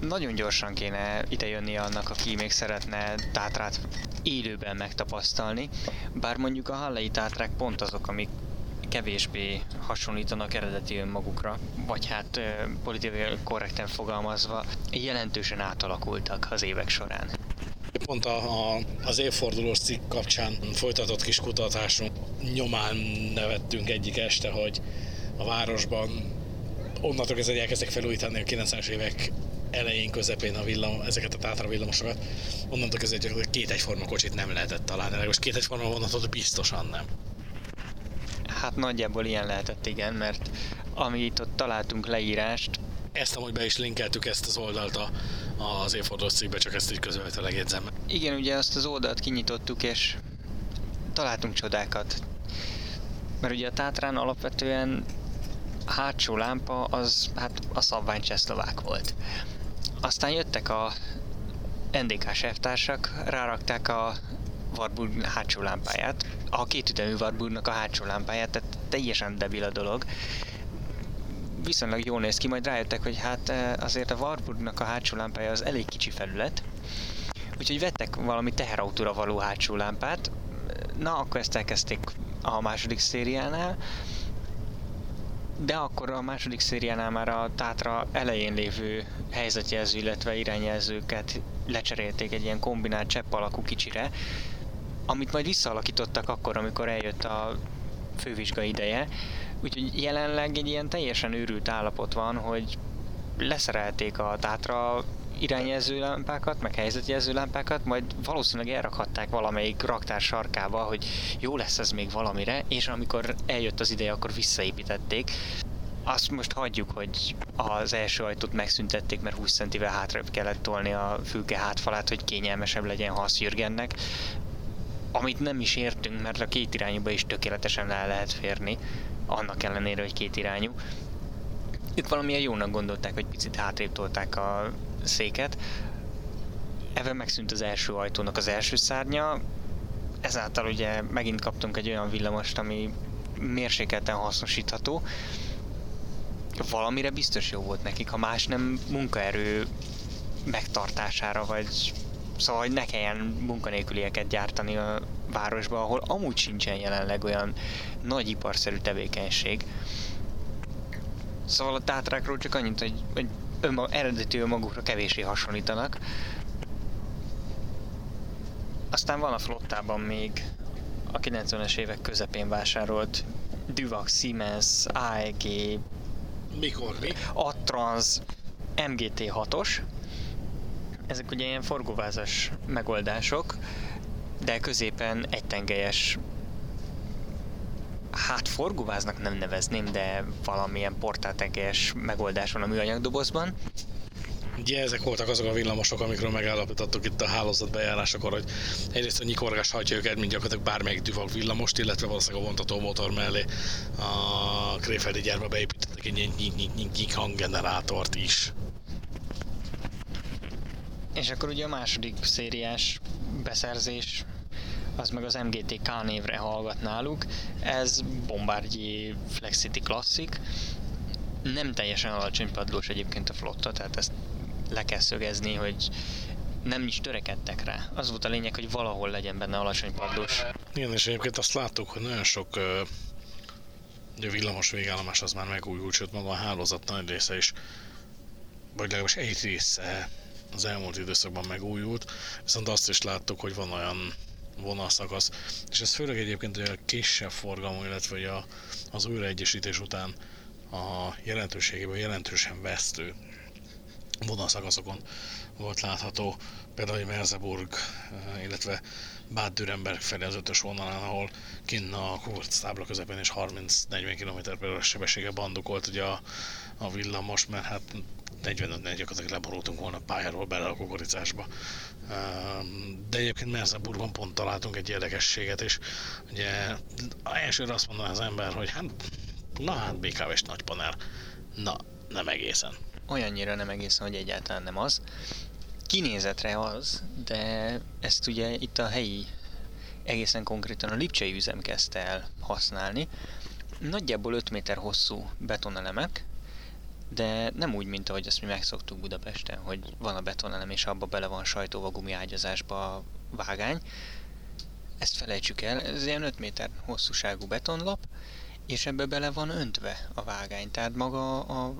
nagyon gyorsan kéne idejönni annak, aki még szeretne tátrát élőben megtapasztalni. Bár mondjuk a hallei tátrák pont azok, amik kevésbé hasonlítanak eredeti önmagukra, vagy hát politikai korrekten fogalmazva jelentősen átalakultak az évek során. Pont a, a, az évfordulós cikk kapcsán folytatott kis kutatásunk nyomán nevettünk egyik este, hogy a városban onnantól kezdve elkezdtek felújítani a 90-es évek elején, közepén a villam, ezeket a tátra villamosokat, onnantól kezdve két egyforma kocsit nem lehetett találni, most két egyforma vonatot biztosan nem. Hát nagyjából ilyen lehetett, igen, mert amit ott találtunk leírást, Ezt amúgy be is linkeltük ezt az oldalt a, az évfordulós cikkbe, csak ezt így közvetlenül jegyzem. Igen, ugye azt az oldalt kinyitottuk, és találtunk csodákat. Mert ugye a Tátrán alapvetően a hátsó lámpa az hát a szabvány csehszlovák volt. Aztán jöttek a NDK sefttársak, rárakták a Warburg hátsó lámpáját, a kétütemű Warburgnak a hátsó lámpáját, tehát teljesen debil a dolog. Viszonylag jól néz ki, majd rájöttek, hogy hát eh, azért a Warburgnak a hátsó lámpája az elég kicsi felület, úgyhogy vettek valami teherautóra való hátsó lámpát, na akkor ezt elkezdték a második szériánál, de akkor a második szériánál már a Tátra elején lévő helyzetjelző, illetve irányjelzőket lecserélték egy ilyen kombinált csepp alakú kicsire, amit majd visszaalakítottak akkor, amikor eljött a fővizsga ideje. Úgyhogy jelenleg egy ilyen teljesen őrült állapot van, hogy leszerelték a Tátra irányjelző lámpákat, meg helyzetjelző lámpákat, majd valószínűleg elrakhatták valamelyik raktár sarkába, hogy jó lesz ez még valamire, és amikor eljött az ideje, akkor visszaépítették. Azt most hagyjuk, hogy az első ajtót megszüntették, mert 20 centivel hátrébb kellett tolni a fülke hátfalát, hogy kényelmesebb legyen Hasz Jürgennek. Amit nem is értünk, mert a két irányúba is tökéletesen le lehet férni, annak ellenére, hogy két irányú. Ők valamilyen jónak gondolták, hogy picit hátrébb tolták a széket. Ebben megszűnt az első ajtónak az első szárnya, ezáltal ugye megint kaptunk egy olyan villamost, ami mérsékelten hasznosítható. Valamire biztos jó volt nekik, ha más nem munkaerő megtartására, vagy szóval, hogy ne kelljen munkanélkülieket gyártani a városba, ahol amúgy sincsen jelenleg olyan nagy iparszerű tevékenység. Szóval a tátrákról csak annyit, hogy, hogy önma, eredeti önmagukra kevésé hasonlítanak. Aztán van a flottában még a 90-es évek közepén vásárolt Duvax, Siemens, AEG, Mikor mi? Atrans, MGT6-os. Ezek ugye ilyen forgóvázas megoldások, de középen egytengelyes hát forgóváznak nem nevezném, de valamilyen portáltengelyes megoldás van a műanyag dobozban. Ugye ezek voltak azok a villamosok, amikről megállapítottuk itt a hálózat bejárásakor, hogy egyrészt a nyikorgás hajtja őket, mint gyakorlatilag bármelyik düvag villamost, illetve valószínűleg a vontató motor mellé a Kréfeldi gyárba beépítettek egy ilyen nyik hanggenerátort is. És akkor ugye a második szériás beszerzés az meg az MGT K névre hallgat náluk. Ez Bombardier Flexity Classic. Nem teljesen alacsony padlós egyébként a flotta, tehát ezt le kell szögezni, hogy nem is törekedtek rá. Az volt a lényeg, hogy valahol legyen benne alacsony padlós. Igen, és egyébként azt láttuk, hogy nagyon sok uh, villamos végállomás az már megújult, sőt maga a hálózat nagy része is, vagy legalábbis egy része az elmúlt időszakban megújult, viszont azt is láttuk, hogy van olyan vonalszakasz, és ez főleg egyébként a kisebb forgalmú, illetve a, az újraegyesítés után a jelentőségében jelentősen vesztő vonalszakaszokon volt látható, például Merseburg, eh, illetve Bad Dürrenberg felé az ötös vonalán, ahol kinn a Kurz tábla közepén és 30-40 km per sebessége bandukolt ugye a, a villamos, mert hát 45 gyakorlatilag leborultunk volna pályáról bele a kukoricásba. De egyébként Merseburgban pont találtunk egy érdekességet, és ugye elsőre azt mondaná az ember, hogy hát, na hát BKV-s nagy panel. Na, nem egészen. Olyannyira nem egészen, hogy egyáltalán nem az. Kinézetre az, de ezt ugye itt a helyi, egészen konkrétan a Lipcsei üzem kezdte el használni. Nagyjából 5 méter hosszú betonelemek, de nem úgy, mint ahogy azt mi megszoktuk Budapesten, hogy van a betonelem, és abba bele van sajtóva gumiágyazásba a vágány. Ezt felejtsük el, ez ilyen 5 méter hosszúságú betonlap, és ebbe bele van öntve a vágány. Tehát maga a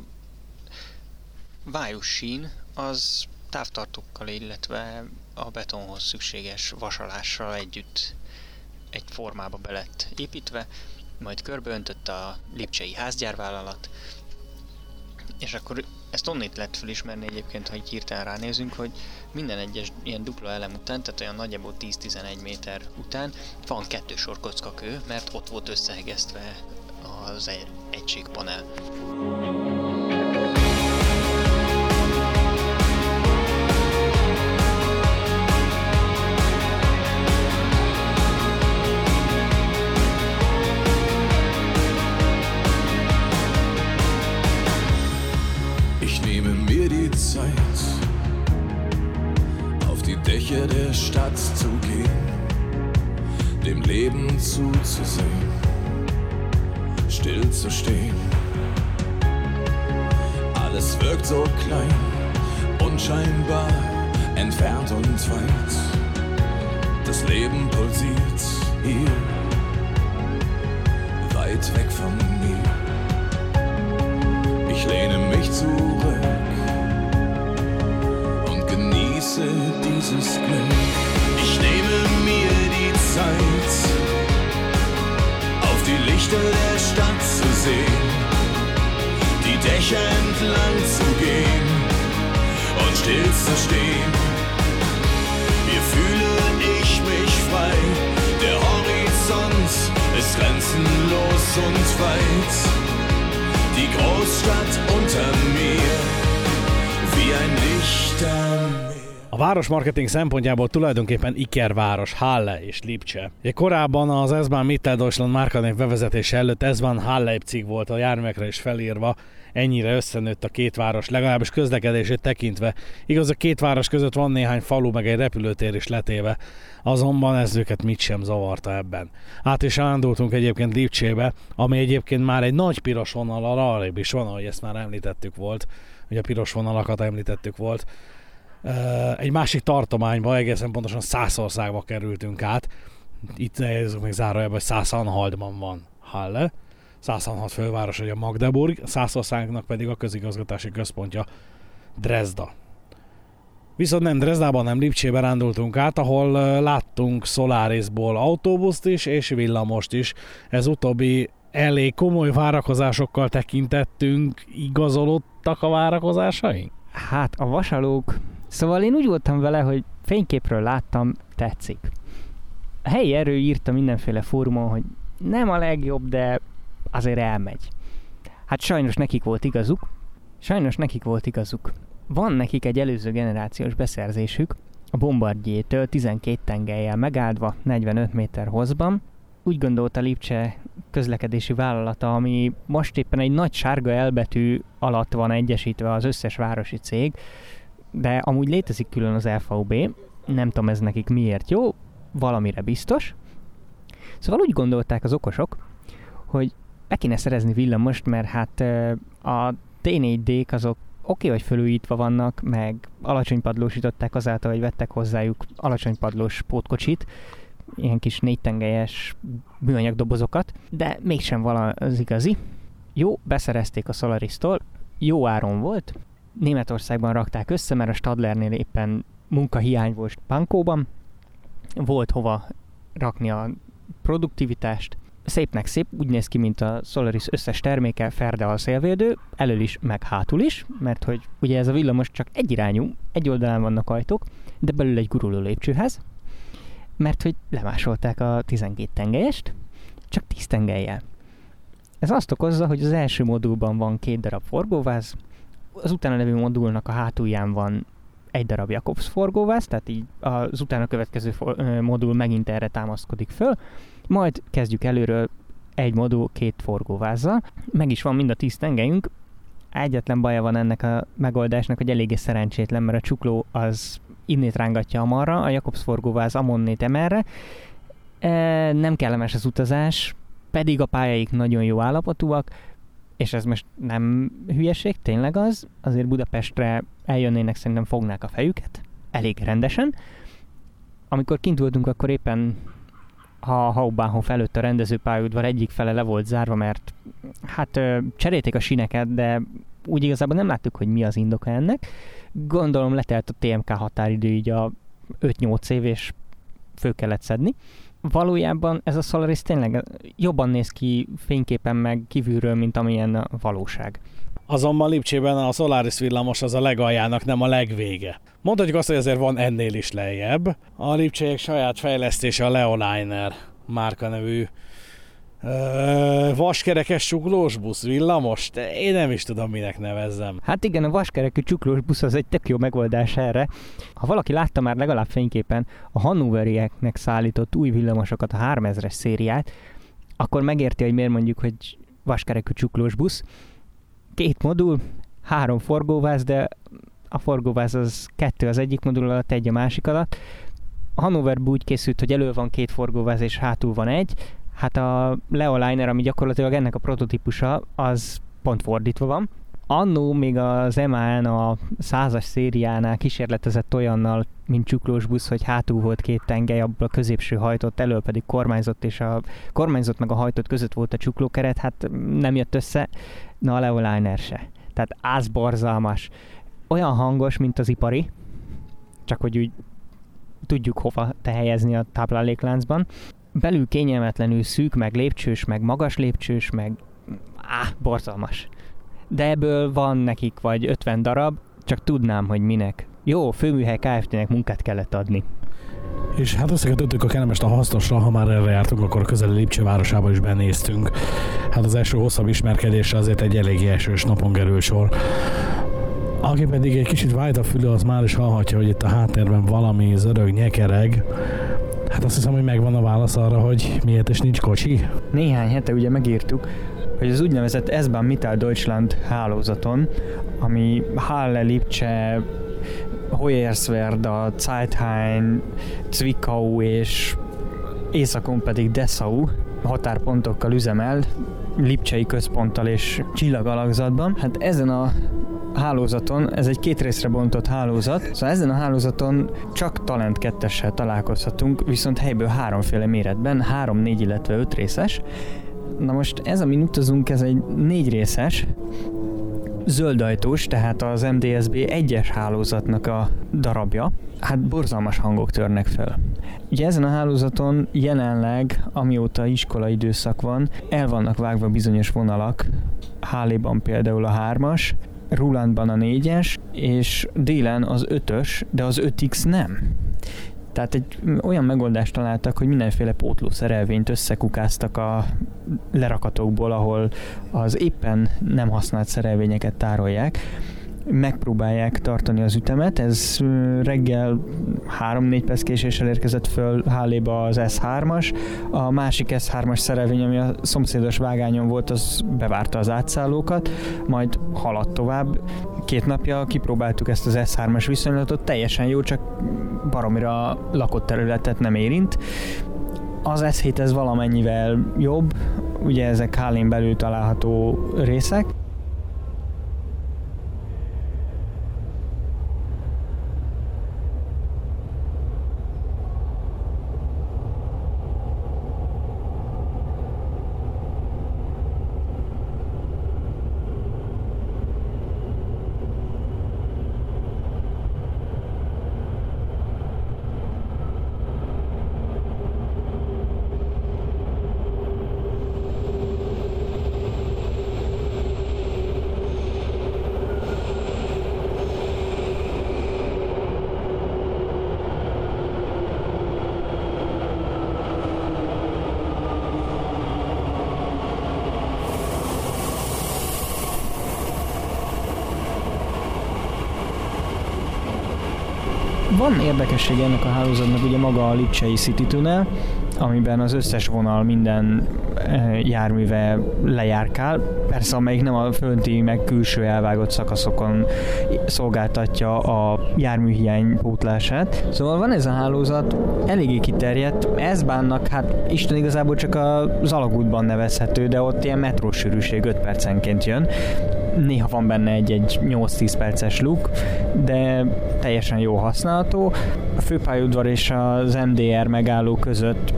vájus sín az távtartókkal, illetve a betonhoz szükséges vasalással együtt egy formába belett építve, majd körbeöntött a lipcsei házgyárvállalat, és akkor ezt onnét lehet felismerni egyébként, ha így hirtelen ránézünk, hogy minden egyes ilyen dupla elem után, tehát olyan nagyjából 10-11 méter után van kettő sor kockakő, mert ott volt összehegesztve az egységpanel. Dächer der Stadt zu gehen, dem Leben zuzusehen, still zu stehen. Alles wirkt so klein, unscheinbar, entfernt und weit. Das Leben pulsiert hier, weit weg von mir. Ich lehne mich zurück genieße dieses Glück. Ich nehme mir die Zeit, auf die Lichter der Stadt zu sehen, die Dächer entlang zu gehen und still zu stehen. Hier fühle ich mich frei, der Horizont ist grenzenlos und weit die Großstadt unter mir, wie ein Licht am városmarketing szempontjából tulajdonképpen Ikerváros, Halle és Lipcse. Ugye korábban az S-Bahn Mitteldeutschland márkanév bevezetése előtt S-Bahn Halle-Leipzig volt a járművekre is felírva, ennyire összenőtt a két város, legalábbis közlekedését tekintve. Igaz, a két város között van néhány falu, meg egy repülőtér is letéve, azonban ez őket mit sem zavarta ebben. Át is ándultunk egyébként Lipcsébe, ami egyébként már egy nagy piros vonal arrébb is van, ahogy ezt már említettük volt, hogy a piros vonalakat említettük volt. Egy másik tartományba, egészen pontosan Szászországba kerültünk át. Itt nézzük még zárójában, hogy Szászanhaldban van Halle 106 főváros, a Magdeburg, Szászországnak pedig a közigazgatási központja Dresda. Viszont nem Dresdában, nem Lipcsébe rándultunk át, ahol láttunk Solarisból autóbuszt is, és villamost is. Ez utóbbi elég komoly várakozásokkal tekintettünk, igazolódtak a várakozásaink? Hát a vasalók, szóval én úgy voltam vele, hogy fényképről láttam, tetszik. A helyi erő írta mindenféle fórumon, hogy nem a legjobb, de azért elmegy. Hát sajnos nekik volt igazuk, sajnos nekik volt igazuk. Van nekik egy előző generációs beszerzésük, a Bombardier-től 12 tengelyel megáldva, 45 méter hozban. Úgy gondolta Lipcse közlekedési vállalata, ami most éppen egy nagy sárga elbetű alatt van egyesítve az összes városi cég, de amúgy létezik külön az LVB, nem tudom ez nekik miért jó, valamire biztos. Szóval úgy gondolták az okosok, hogy be kéne szerezni villamost, mert hát a T4D-k azok oké, okay, hogy fölújítva vannak, meg alacsony padlósították azáltal, hogy vettek hozzájuk alacsony padlós pótkocsit, ilyen kis négytengelyes műanyag dobozokat, de mégsem vala az igazi. Jó, beszerezték a Solaris-tól, jó áron volt, Németországban rakták össze, mert a Stadlernél éppen munkahiány volt Pankóban, volt hova rakni a produktivitást, szépnek szép, úgy néz ki, mint a Solaris összes terméke, ferde a szélvédő, elől is, meg hátul is, mert hogy ugye ez a villamos csak egyirányú, egy oldalán vannak ajtók, de belül egy guruló lépcsőház, mert hogy lemásolták a 12 tengelyest, csak 10 tengelyel. Ez azt okozza, hogy az első modulban van két darab forgóváz, az utána levő modulnak a hátulján van egy darab Jakobs forgóváz, tehát így az utána következő for- modul megint erre támaszkodik föl, majd kezdjük előről egy modul két forgóvázzal. Meg is van mind a tíz tengelyünk. Egyetlen baja van ennek a megoldásnak, hogy eléggé szerencsétlen, mert a csukló az innét rángatja amarra, a Jakobs forgóváz amonnét emerre. E, nem kellemes az utazás, pedig a pályáik nagyon jó állapotúak, és ez most nem hülyeség, tényleg az, azért Budapestre eljönnének, szerintem fognák a fejüket, elég rendesen. Amikor kint voltunk, akkor éppen a Haubáhof előtt a rendezőpályaudvar egyik fele le volt zárva, mert hát cserélték a sineket, de úgy igazából nem láttuk, hogy mi az indoka ennek. Gondolom letelt a TMK határidő így a 5-8 év, és fő kellett szedni. Valójában ez a Solaris tényleg jobban néz ki fényképen meg kívülről, mint amilyen a valóság. Azonban Lipcsében a Solaris villamos az a legaljának, nem a legvége. Mondhatjuk azt, hogy azért van ennél is lejjebb. A Lipcsék saját fejlesztése a Leoliner márka nevű Ö, vaskerekes csuklós busz, villamos? Én nem is tudom, minek nevezzem. Hát igen, a vaskerekű csuklós busz az egy tök jó megoldás erre. Ha valaki látta már legalább fényképen a Hannoverieknek szállított új villamosokat, a 3000-es szériát, akkor megérti, hogy miért mondjuk, hogy vaskerekű csuklós busz. Két modul, három forgóváz, de a forgóváz az kettő az egyik modul alatt, egy a másik alatt. A Hannoverben úgy készült, hogy elő van két forgóváz és hátul van egy. Hát a Leo Liner, ami gyakorlatilag ennek a prototípusa, az pont fordítva van. Annó még az MAN a százas szériánál kísérletezett olyannal, mint csuklós busz, hogy hátul volt két tengely, abból a középső hajtott, elől pedig kormányzott, és a kormányzott meg a hajtott között volt a csuklókeret, hát nem jött össze, na a Leo Liner se. Tehát az borzalmas. Olyan hangos, mint az ipari, csak hogy úgy tudjuk hova te helyezni a táplálékláncban. Belül kényelmetlenül szűk, meg lépcsős, meg magas lépcsős, meg áh, borzalmas. De ebből van nekik vagy 50 darab, csak tudnám, hogy minek. Jó, főműhely Kft-nek munkát kellett adni. És hát összekötöttük a kellemest a hasznosra, ha már erre jártunk, akkor a közeli Lipcse városába is benéztünk. Hát az első hosszabb ismerkedésre azért egy elég esős napon kerül sor. Aki pedig egy kicsit vájt a fülő, az már is hallhatja, hogy itt a háttérben valami zörög, nyekereg. Hát azt hiszem, hogy megvan a válasz arra, hogy miért is nincs kocsi. Néhány hete ugye megírtuk, hogy az úgynevezett S-Bahn Mittel Deutschland hálózaton, ami Halle, Lipcse, Hoyerswerda, Zeithain, Zwickau és északon pedig Dessau határpontokkal üzemel, Lipcsei központtal és csillagalakzatban. Hát ezen a hálózaton, ez egy két részre bontott hálózat, szóval ezen a hálózaton csak Talent 2 találkozhatunk, viszont helyből háromféle méretben, három, négy, illetve öt részes. Na most ez, amin utazunk, ez egy négy részes, zöldajtós, tehát az MDSB egyes hálózatnak a darabja, hát borzalmas hangok törnek föl. Ugye ezen a hálózaton jelenleg, amióta iskolai időszak van, el vannak vágva bizonyos vonalak, Háléban például a hármas, Rulandban a négyes, és délen az ötös, de az 5X nem. Tehát egy olyan megoldást találtak, hogy mindenféle pótló szerelvényt összekukáztak a lerakatokból, ahol az éppen nem használt szerelvényeket tárolják, megpróbálják tartani az ütemet. Ez reggel 3-4 perc késéssel érkezett föl Háléba az S3-as. A másik S3-as szerelvény, ami a szomszédos vágányon volt, az bevárta az átszállókat, majd haladt tovább. Két napja kipróbáltuk ezt az S3-as viszonylatot, teljesen jó, csak baromira lakott területet nem érint. Az S7 ez valamennyivel jobb, ugye ezek Hálén belül található részek, Van érdekesség ennek a hálózatnak ugye maga a Lipcsei City Tunnel, amiben az összes vonal minden eh, járműve lejárkál. Persze, amelyik nem a fönti, meg külső elvágott szakaszokon szolgáltatja a járműhiány pótlását. Szóval van ez a hálózat, eléggé kiterjedt. Ez bánnak, hát Isten igazából csak az alagútban nevezhető, de ott ilyen metrós sűrűség 5 percenként jön néha van benne egy-egy 8-10 perces luk, de teljesen jó használható. A főpályaudvar és az MDR megálló között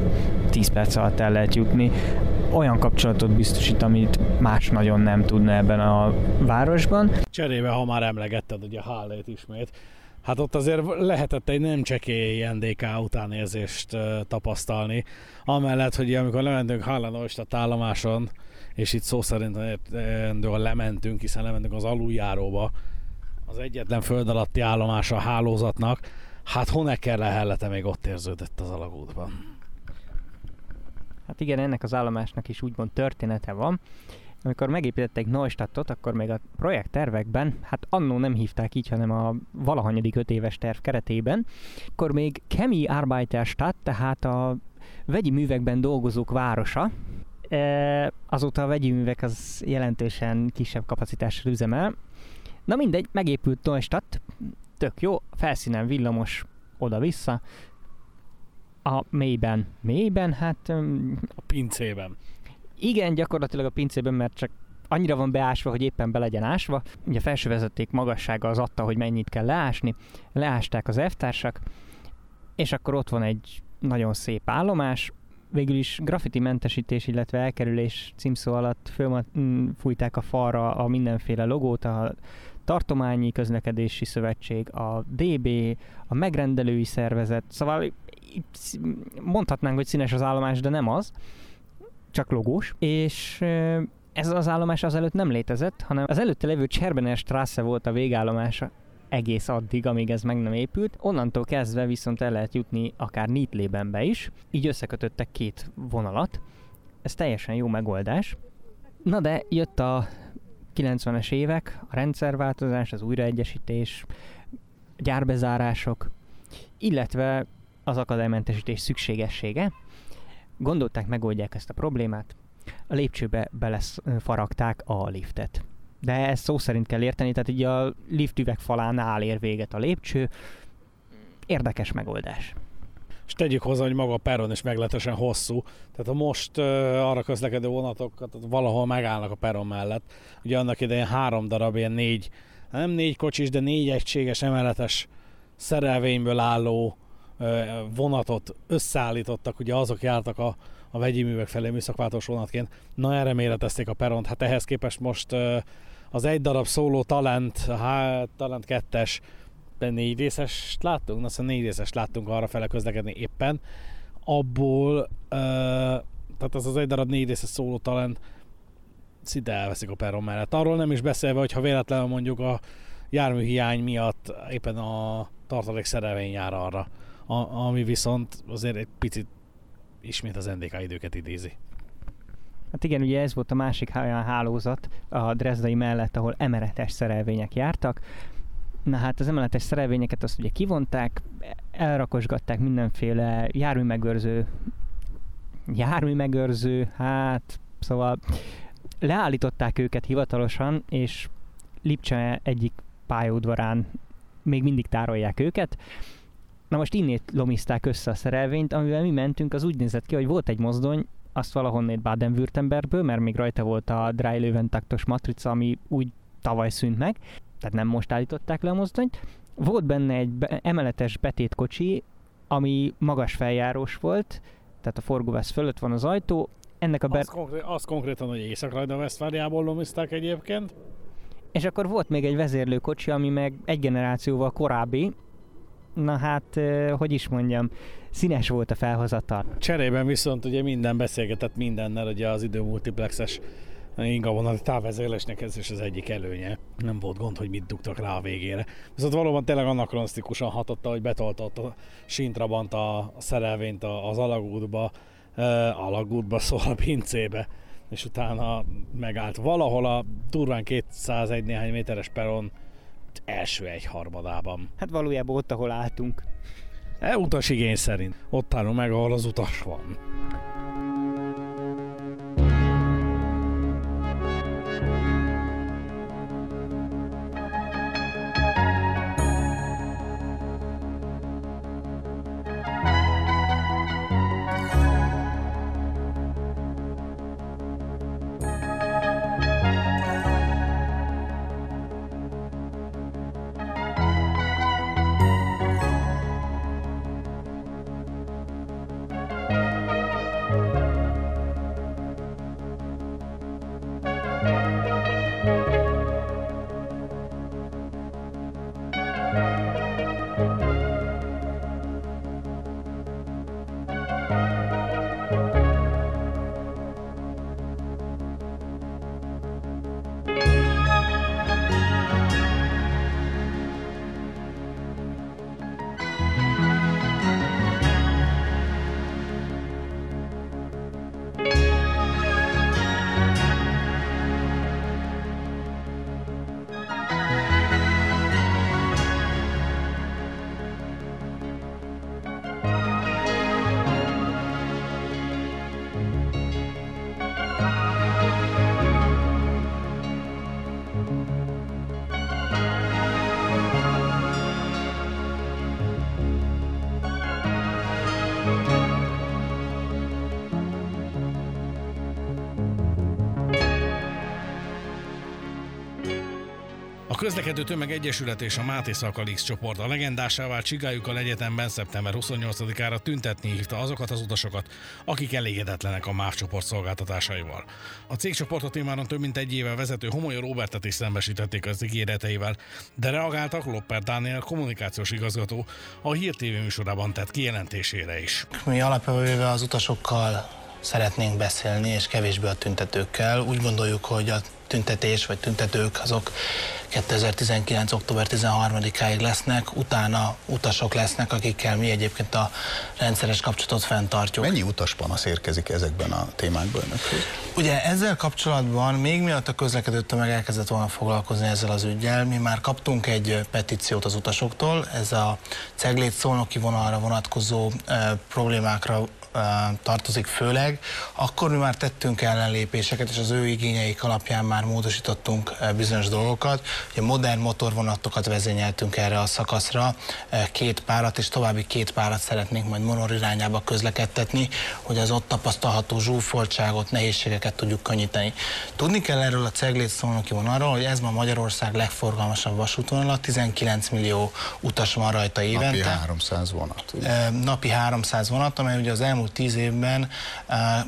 10 perc alatt el lehet jutni. Olyan kapcsolatot biztosít, amit más nagyon nem tudna ebben a városban. Cserébe, ha már emlegetted ugye Hallét ismét, Hát ott azért lehetett egy nem csekély NDK utánérzést tapasztalni. Amellett, hogy amikor lementünk Hallanolstadt állomáson, és itt szó szerint lementünk, hiszen lementünk az aluljáróba, az egyetlen föld alatti állomás a hálózatnak, hát Honecker lehellete még ott érződött az alagútban. Hát igen, ennek az állomásnak is úgymond története van. Amikor megépítettek Neustadtot, akkor még a projekt tervekben, hát annó nem hívták így, hanem a valahanyadik öt éves terv keretében, akkor még Kemi Arbeiterstadt, tehát a vegyi művekben dolgozók városa, azóta a vegyi művek az jelentősen kisebb kapacitással üzemel. Na mindegy, megépült Neustadt, tök jó, felszínen villamos oda-vissza, a mélyben, mélyben, hát... A pincében. Igen, gyakorlatilag a pincében, mert csak annyira van beásva, hogy éppen be legyen ásva. Ugye a felső vezeték magassága az adta, hogy mennyit kell leásni. Leásták az F-társak, és akkor ott van egy nagyon szép állomás, végül is graffiti mentesítés, illetve elkerülés címszó alatt fújták a falra a mindenféle logót, a tartományi közlekedési szövetség, a DB, a megrendelői szervezet, szóval mondhatnánk, hogy színes az állomás, de nem az, csak logós, és ez az állomás azelőtt nem létezett, hanem az előtte levő Cserbener Strasse volt a végállomása egész addig, amíg ez meg nem épült. Onnantól kezdve viszont el lehet jutni akár Nitlébenbe is, így összekötöttek két vonalat. Ez teljesen jó megoldás. Na de jött a 90-es évek, a rendszerváltozás, az újraegyesítés, gyárbezárások, illetve az akadálymentesítés szükségessége. Gondolták, megoldják ezt a problémát, a lépcsőbe belefaragták a liftet. De ezt szó szerint kell érteni, tehát így a lift üvegfalánál ér véget a lépcső. Érdekes megoldás. És tegyük hozzá, hogy maga a peron is meglehetősen hosszú. Tehát a most uh, arra közlekedő vonatokat valahol megállnak a peron mellett. Ugye annak idején három darab ilyen négy, nem négy kocsis, de négy egységes emeletes szerelvényből álló uh, vonatot összeállítottak, ugye azok jártak a, a vegyi művek felé műszakváltós vonatként. Na erre méretezték a peront. Hát ehhez képest most uh, az egy darab szóló talent, hát talent kettes, négy részes láttunk, azt négy részes láttunk arra fele közlekedni éppen. Abból, uh, tehát az az egy darab négy részes szóló talent szinte elveszik a peron mellett. Arról nem is beszélve, hogy ha véletlenül mondjuk a járműhiány miatt éppen a tartalék szerelvény jár arra, a, ami viszont azért egy picit ismét az NDK időket idézi. Hát igen, ugye ez volt a másik olyan hálózat a Dresdai mellett, ahol emeletes szerelvények jártak. Na hát az emeletes szerelvényeket azt ugye kivonták, elrakosgatták mindenféle járműmegőrző, járműmegőrző, hát szóval leállították őket hivatalosan, és Lipcse egyik pályaudvarán még mindig tárolják őket. Na most innét lomizták össze a szerelvényt, amivel mi mentünk, az úgy nézett ki, hogy volt egy mozdony, azt valahonnét Baden-Württembergből, mert még rajta volt a Dreilöwen taktos matrica, ami úgy tavaly szűnt meg, tehát nem most állították le a mozdonyt. Volt benne egy be- emeletes betétkocsi, ami magas feljárós volt, tehát a forgóvász fölött van az ajtó. Ennek a ber- az, konkrét, az konkrétan, hogy észak rajta Westfáliából lomizták egyébként. És akkor volt még egy vezérlőkocsi, ami meg egy generációval korábbi, na hát, hogy is mondjam, színes volt a felhozatal. Cserében viszont ugye minden beszélgetett mindennel, ugye az időmultiplexes ingavonal távezélésnek ez is az egyik előnye. Nem volt gond, hogy mit dugtak rá a végére. Viszont valóban tényleg anakronsztikusan hatotta, hogy betoltott a sintrabant a szerelvényt az alagútba, alagútba szól a pincébe, és utána megállt valahol a durván 201 néhány méteres peron első egy harmadában. Hát valójában ott, ahol álltunk. E, igény szerint. Ott állunk meg, ahol az utas van. Közlekedő tömeg egyesület és a Máté Szakalix csoport a legendásá vált Csigályukkal egyetemben szeptember 28-ára tüntetni hívta azokat az utasokat, akik elégedetlenek a MÁV csoport szolgáltatásaival. A cégcsoportot imáron több mint egy éve vezető Homolya Robertet is szembesítették az ígéreteivel, de reagáltak Lopper Dániel kommunikációs igazgató a Hír TV műsorában tett kijelentésére is. Mi alapvetően az utasokkal szeretnénk beszélni, és kevésbé a tüntetőkkel. Úgy gondoljuk, hogy a tüntetés vagy tüntetők azok 2019. október 13-áig lesznek, utána utasok lesznek, akikkel mi egyébként a rendszeres kapcsolatot fenntartjuk. Mennyi utaspanasz érkezik ezekben a témákban önökhöz? Ugye ezzel kapcsolatban, még miatt a közlekedő tömeg elkezdett volna foglalkozni ezzel az ügyel, mi már kaptunk egy petíciót az utasoktól, ez a ceglét szolnoki vonalra vonatkozó e, problémákra tartozik főleg, akkor mi már tettünk ellenlépéseket, és az ő igényeik alapján már módosítottunk bizonyos dolgokat. Ugye modern motorvonatokat vezényeltünk erre a szakaszra, két párat, és további két párat szeretnénk majd monor irányába közlekedtetni, hogy az ott tapasztalható zsúfoltságot, nehézségeket tudjuk könnyíteni. Tudni kell erről a ceglét szolnoki vonalról, hogy ez ma Magyarország legforgalmasabb vasútvonala, 19 millió utas van rajta évente. Napi 300 vonat. Ugye? Napi 300 vonat, amely ugye az elmúlt elmúlt tíz évben,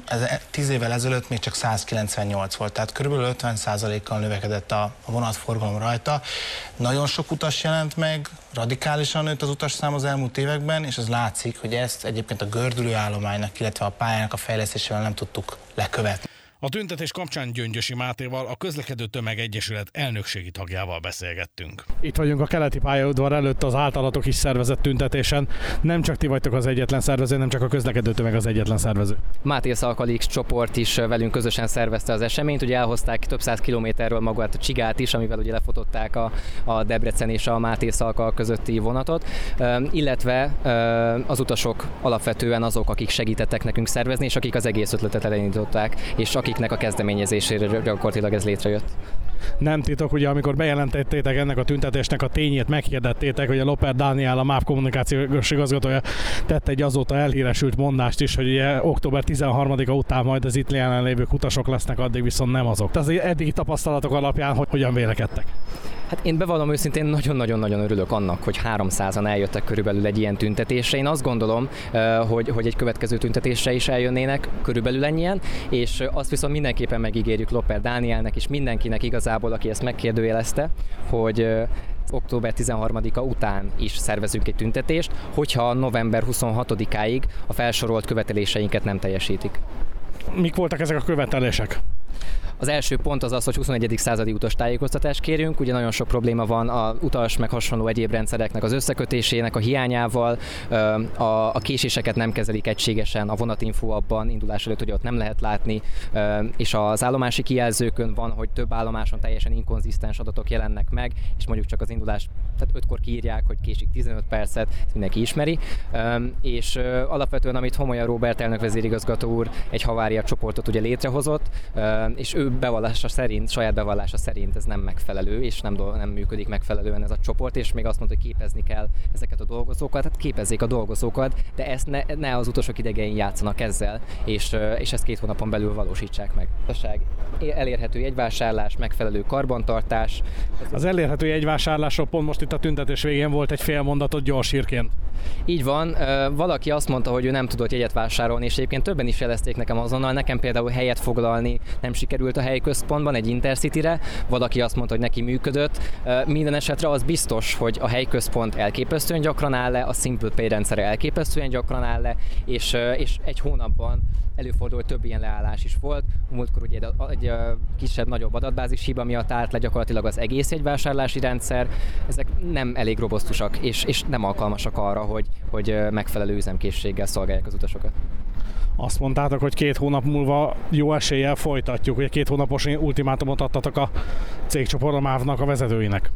ez, tíz évvel ezelőtt még csak 198 volt, tehát kb. 50%-kal növekedett a, a vonatforgalom rajta. Nagyon sok utas jelent meg, radikálisan nőtt az utasszám az elmúlt években, és az látszik, hogy ezt egyébként a gördülőállománynak, illetve a pályának a fejlesztésével nem tudtuk lekövetni. A tüntetés kapcsán Gyöngyösi Mátéval, a Közlekedő Tömeg Egyesület elnökségi tagjával beszélgettünk. Itt vagyunk a keleti pályaudvar előtt az általatok is szervezett tüntetésen. Nem csak ti vagytok az egyetlen szervező, nem csak a Közlekedő Tömeg az egyetlen szervező. Máté Szalkalix csoport is velünk közösen szervezte az eseményt. Ugye elhozták több száz kilométerről magát a Csigát is, amivel ugye lefotották a, a Debrecen és a Máté Szalkal közötti vonatot, illetve az utasok alapvetően azok, akik segítettek nekünk szervezni, és akik az egész ötletet elindították, és akik akiknek a kezdeményezésére gyakorlatilag ez létrejött. Nem titok, ugye amikor bejelentettétek ennek a tüntetésnek a tényét, meghirdettétek, hogy a Loper Dániel, a MÁV kommunikációs igazgatója tett egy azóta elhíresült mondást is, hogy ugye október 13-a után majd az itt jelenlévő utasok lesznek, addig viszont nem azok. Tehát az eddigi tapasztalatok alapján hogy hogyan vélekedtek? Hát én bevallom őszintén nagyon-nagyon-nagyon örülök annak, hogy 300-an eljöttek körülbelül egy ilyen tüntetésre. Én azt gondolom, hogy, hogy egy következő tüntetésre is eljönnének körülbelül ennyien, és azt viszont mindenképpen megígérjük Loper Dánielnek és mindenkinek igazából, aki ezt megkérdőjelezte, hogy október 13-a után is szervezünk egy tüntetést, hogyha november 26-áig a felsorolt követeléseinket nem teljesítik. Mik voltak ezek a követelések? Az első pont az az, hogy 21. századi utas tájékoztatást kérünk. Ugye nagyon sok probléma van a utas meg hasonló egyéb rendszereknek az összekötésének a hiányával. A, késéseket nem kezelik egységesen, a vonatinfo abban indulás előtt, hogy ott nem lehet látni, és az állomási kijelzőkön van, hogy több állomáson teljesen inkonzisztens adatok jelennek meg, és mondjuk csak az indulás, tehát ötkor kiírják, hogy késik 15 percet, ezt mindenki ismeri. És alapvetően, amit Homolya Robert elnök vezérigazgató úr egy havária csoportot ugye létrehozott, és ő bevallása szerint, saját bevallása szerint ez nem megfelelő, és nem, nem működik megfelelően ez a csoport, és még azt mondta, hogy képezni kell ezeket a dolgozókat, tehát képezzék a dolgozókat, de ezt ne, ne az utolsó idegein játszanak ezzel, és, és ezt két hónapon belül valósítsák meg. Elérhető jegyvásárlás, megfelelő karbantartás. Az elérhető jegyvásárlásról pont most itt a tüntetés végén volt egy fél mondatot gyors hírként. Így van, valaki azt mondta, hogy ő nem tudott jegyet vásárolni, és egyébként többen is jelezték nekem azonnal, nekem például helyet foglalni nem sikerült a helyközpontban, egy Intercity-re, valaki azt mondta, hogy neki működött. Minden esetre az biztos, hogy a helyközpont elképesztően gyakran áll le, a Simple Pay rendszere elképesztően gyakran áll le, és, és egy hónapban előfordult több ilyen leállás is volt. Múltkor ugye egy, egy kisebb-nagyobb adatbázis hiba miatt állt le gyakorlatilag az egész egy vásárlási rendszer. Ezek nem elég robosztusak, és, és nem alkalmasak arra, hogy, hogy megfelelő üzemkészséggel szolgálják az utasokat. Azt mondtátok, hogy két hónap múlva jó eséllyel folytatjuk, hogy két hónapos ultimátumot adtatok a cégcsoport a MÁV-nak a vezetőinek.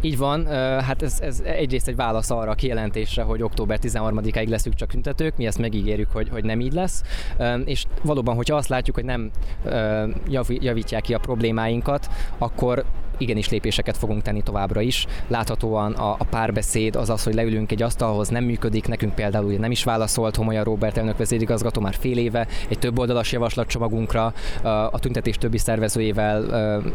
Így van, hát ez, ez egyrészt egy válasz arra a kijelentésre, hogy október 13-áig leszünk csak tüntetők, mi ezt megígérjük, hogy, hogy nem így lesz, és valóban, hogyha azt látjuk, hogy nem javítják ki a problémáinkat, akkor igenis lépéseket fogunk tenni továbbra is. Láthatóan a, a párbeszéd az az, hogy leülünk egy asztalhoz, nem működik. Nekünk például ugye nem is válaszolt Homolya Robert elnök vezérigazgató már fél éve egy több oldalas javaslatcsomagunkra. A tüntetés többi szervezőjével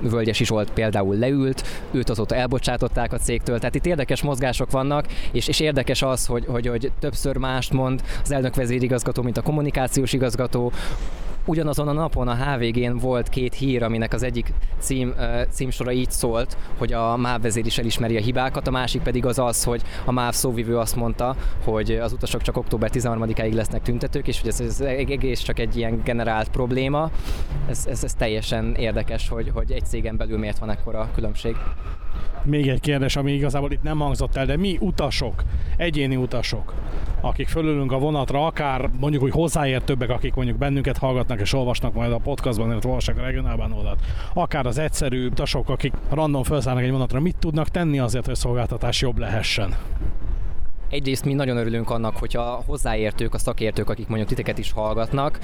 Völgyesi Zsolt például leült, őt azóta elbocsátották a cégtől. Tehát itt érdekes mozgások vannak, és, és érdekes az, hogy, hogy, hogy többször mást mond az elnök vezérigazgató, mint a kommunikációs igazgató, ugyanazon a napon a HVG-n volt két hír, aminek az egyik cím, címsora így szólt, hogy a MÁV vezér is elismeri a hibákat, a másik pedig az az, hogy a MÁV szóvivő azt mondta, hogy az utasok csak október 13-áig lesznek tüntetők, és hogy ez, ez egész csak egy ilyen generált probléma. Ez, ez, ez teljesen érdekes, hogy, hogy egy cégen belül miért van ekkora különbség. Még egy kérdés, ami igazából itt nem hangzott el, de mi utasok, egyéni utasok, akik fölülünk a vonatra, akár mondjuk úgy hozzáért többek, akik mondjuk bennünket hallgatnak és olvasnak majd a podcastban, illetve olvasnak a regionálban oldalt, akár az egyszerű utasok, akik random felszállnak egy vonatra, mit tudnak tenni azért, hogy szolgáltatás jobb lehessen? Egyrészt mi nagyon örülünk annak, hogyha hozzáértők, a szakértők, akik mondjuk titeket is hallgatnak,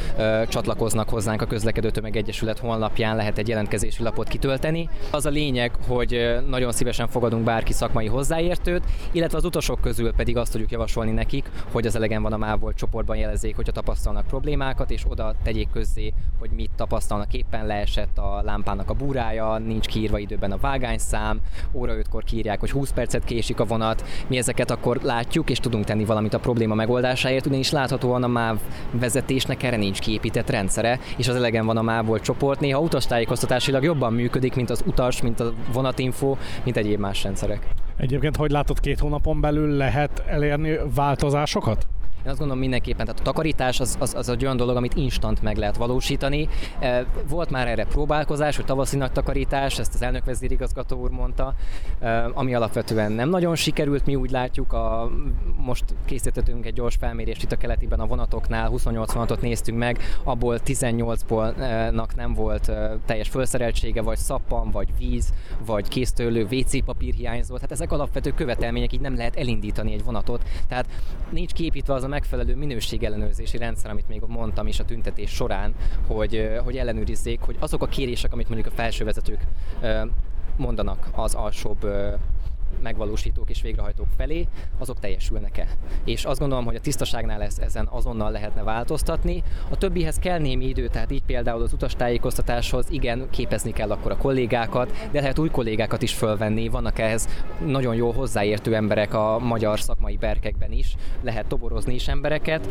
csatlakoznak hozzánk a Közlekedő Tömeg Egyesület honlapján, lehet egy jelentkezési lapot kitölteni. Az a lényeg, hogy nagyon szívesen fogadunk bárki szakmai hozzáértőt, illetve az utasok közül pedig azt tudjuk javasolni nekik, hogy az elegen van a MÁV csoportban jelezzék, hogyha tapasztalnak problémákat, és oda tegyék közzé, hogy mit tapasztalnak éppen leesett a lámpának a búrája, nincs kiírva időben a vágányszám, óra 5-kor kírják, hogy 20 percet késik a vonat. Mi ezeket akkor látjuk, látjuk, és tudunk tenni valamit a probléma megoldásáért, ugyanis láthatóan a MÁV vezetésnek erre nincs kiépített rendszere, és az elegen van a MÁV csoport. Néha utastájékoztatásilag jobban működik, mint az utas, mint a vonatinfo, mint egyéb más rendszerek. Egyébként, hogy látod, két hónapon belül lehet elérni változásokat? Én azt gondolom mindenképpen, tehát a takarítás az, az, az egy olyan dolog, amit instant meg lehet valósítani. E, volt már erre próbálkozás, hogy tavaszi nagy takarítás, ezt az elnök vezérigazgató úr mondta, e, ami alapvetően nem nagyon sikerült, mi úgy látjuk, a, most készítettünk egy gyors felmérést itt a keletiben a vonatoknál, 28 vonatot néztünk meg, abból 18-ból nem volt e, teljes felszereltsége, vagy szappan, vagy víz, vagy késztőlő, WC papír hiányzott. Hát ezek alapvető követelmények, így nem lehet elindítani egy vonatot. Tehát nincs képítve az megfelelő minőségellenőrzési rendszer, amit még mondtam is a tüntetés során, hogy, hogy ellenőrizzék, hogy azok a kérések, amit mondjuk a felsővezetők mondanak az alsóbb megvalósítók és végrehajtók felé, azok teljesülnek-e. És azt gondolom, hogy a tisztaságnál ez, ezen azonnal lehetne változtatni. A többihez kell némi idő, tehát így például az utastájékoztatáshoz igen, képezni kell akkor a kollégákat, de lehet új kollégákat is fölvenni, vannak ehhez nagyon jó hozzáértő emberek a magyar szakmai berkekben is, lehet toborozni is embereket.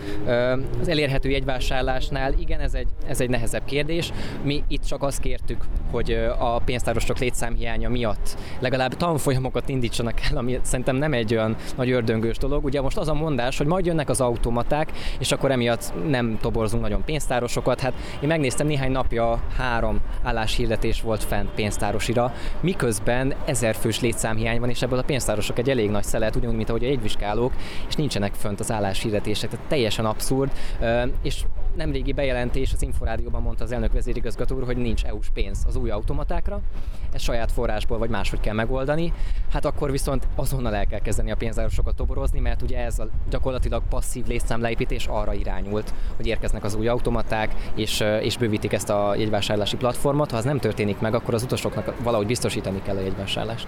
Az elérhető jegyvásárlásnál igen, ez egy, ez egy nehezebb kérdés. Mi itt csak azt kértük, hogy a pénztárosok létszámhiánya miatt legalább tanfolyamokat indítsunk indítsanak el, ami szerintem nem egy olyan nagy ördöngős dolog. Ugye most az a mondás, hogy majd jönnek az automaták, és akkor emiatt nem toborzunk nagyon pénztárosokat. Hát én megnéztem néhány napja három álláshirdetés volt fent pénztárosira, miközben ezer fős létszámhiány van, és ebből a pénztárosok egy elég nagy szelet, ugyanúgy, mint ahogy a jegyvizsgálók, és nincsenek fönt az álláshirdetések. Tehát teljesen abszurd, és nemrégi bejelentés az Inforádióban mondta az elnök vezérigazgató úr, hogy nincs EU-s pénz az új automatákra, ezt saját forrásból vagy máshogy kell megoldani. Hát akkor viszont azonnal el kell kezdeni a pénzárosokat toborozni, mert ugye ez a gyakorlatilag passzív létszámleépítés arra irányult, hogy érkeznek az új automaták, és, és bővítik ezt a jegyvásárlási platformot. Ha ez nem történik meg, akkor az utasoknak valahogy biztosítani kell a jegyvásárlást.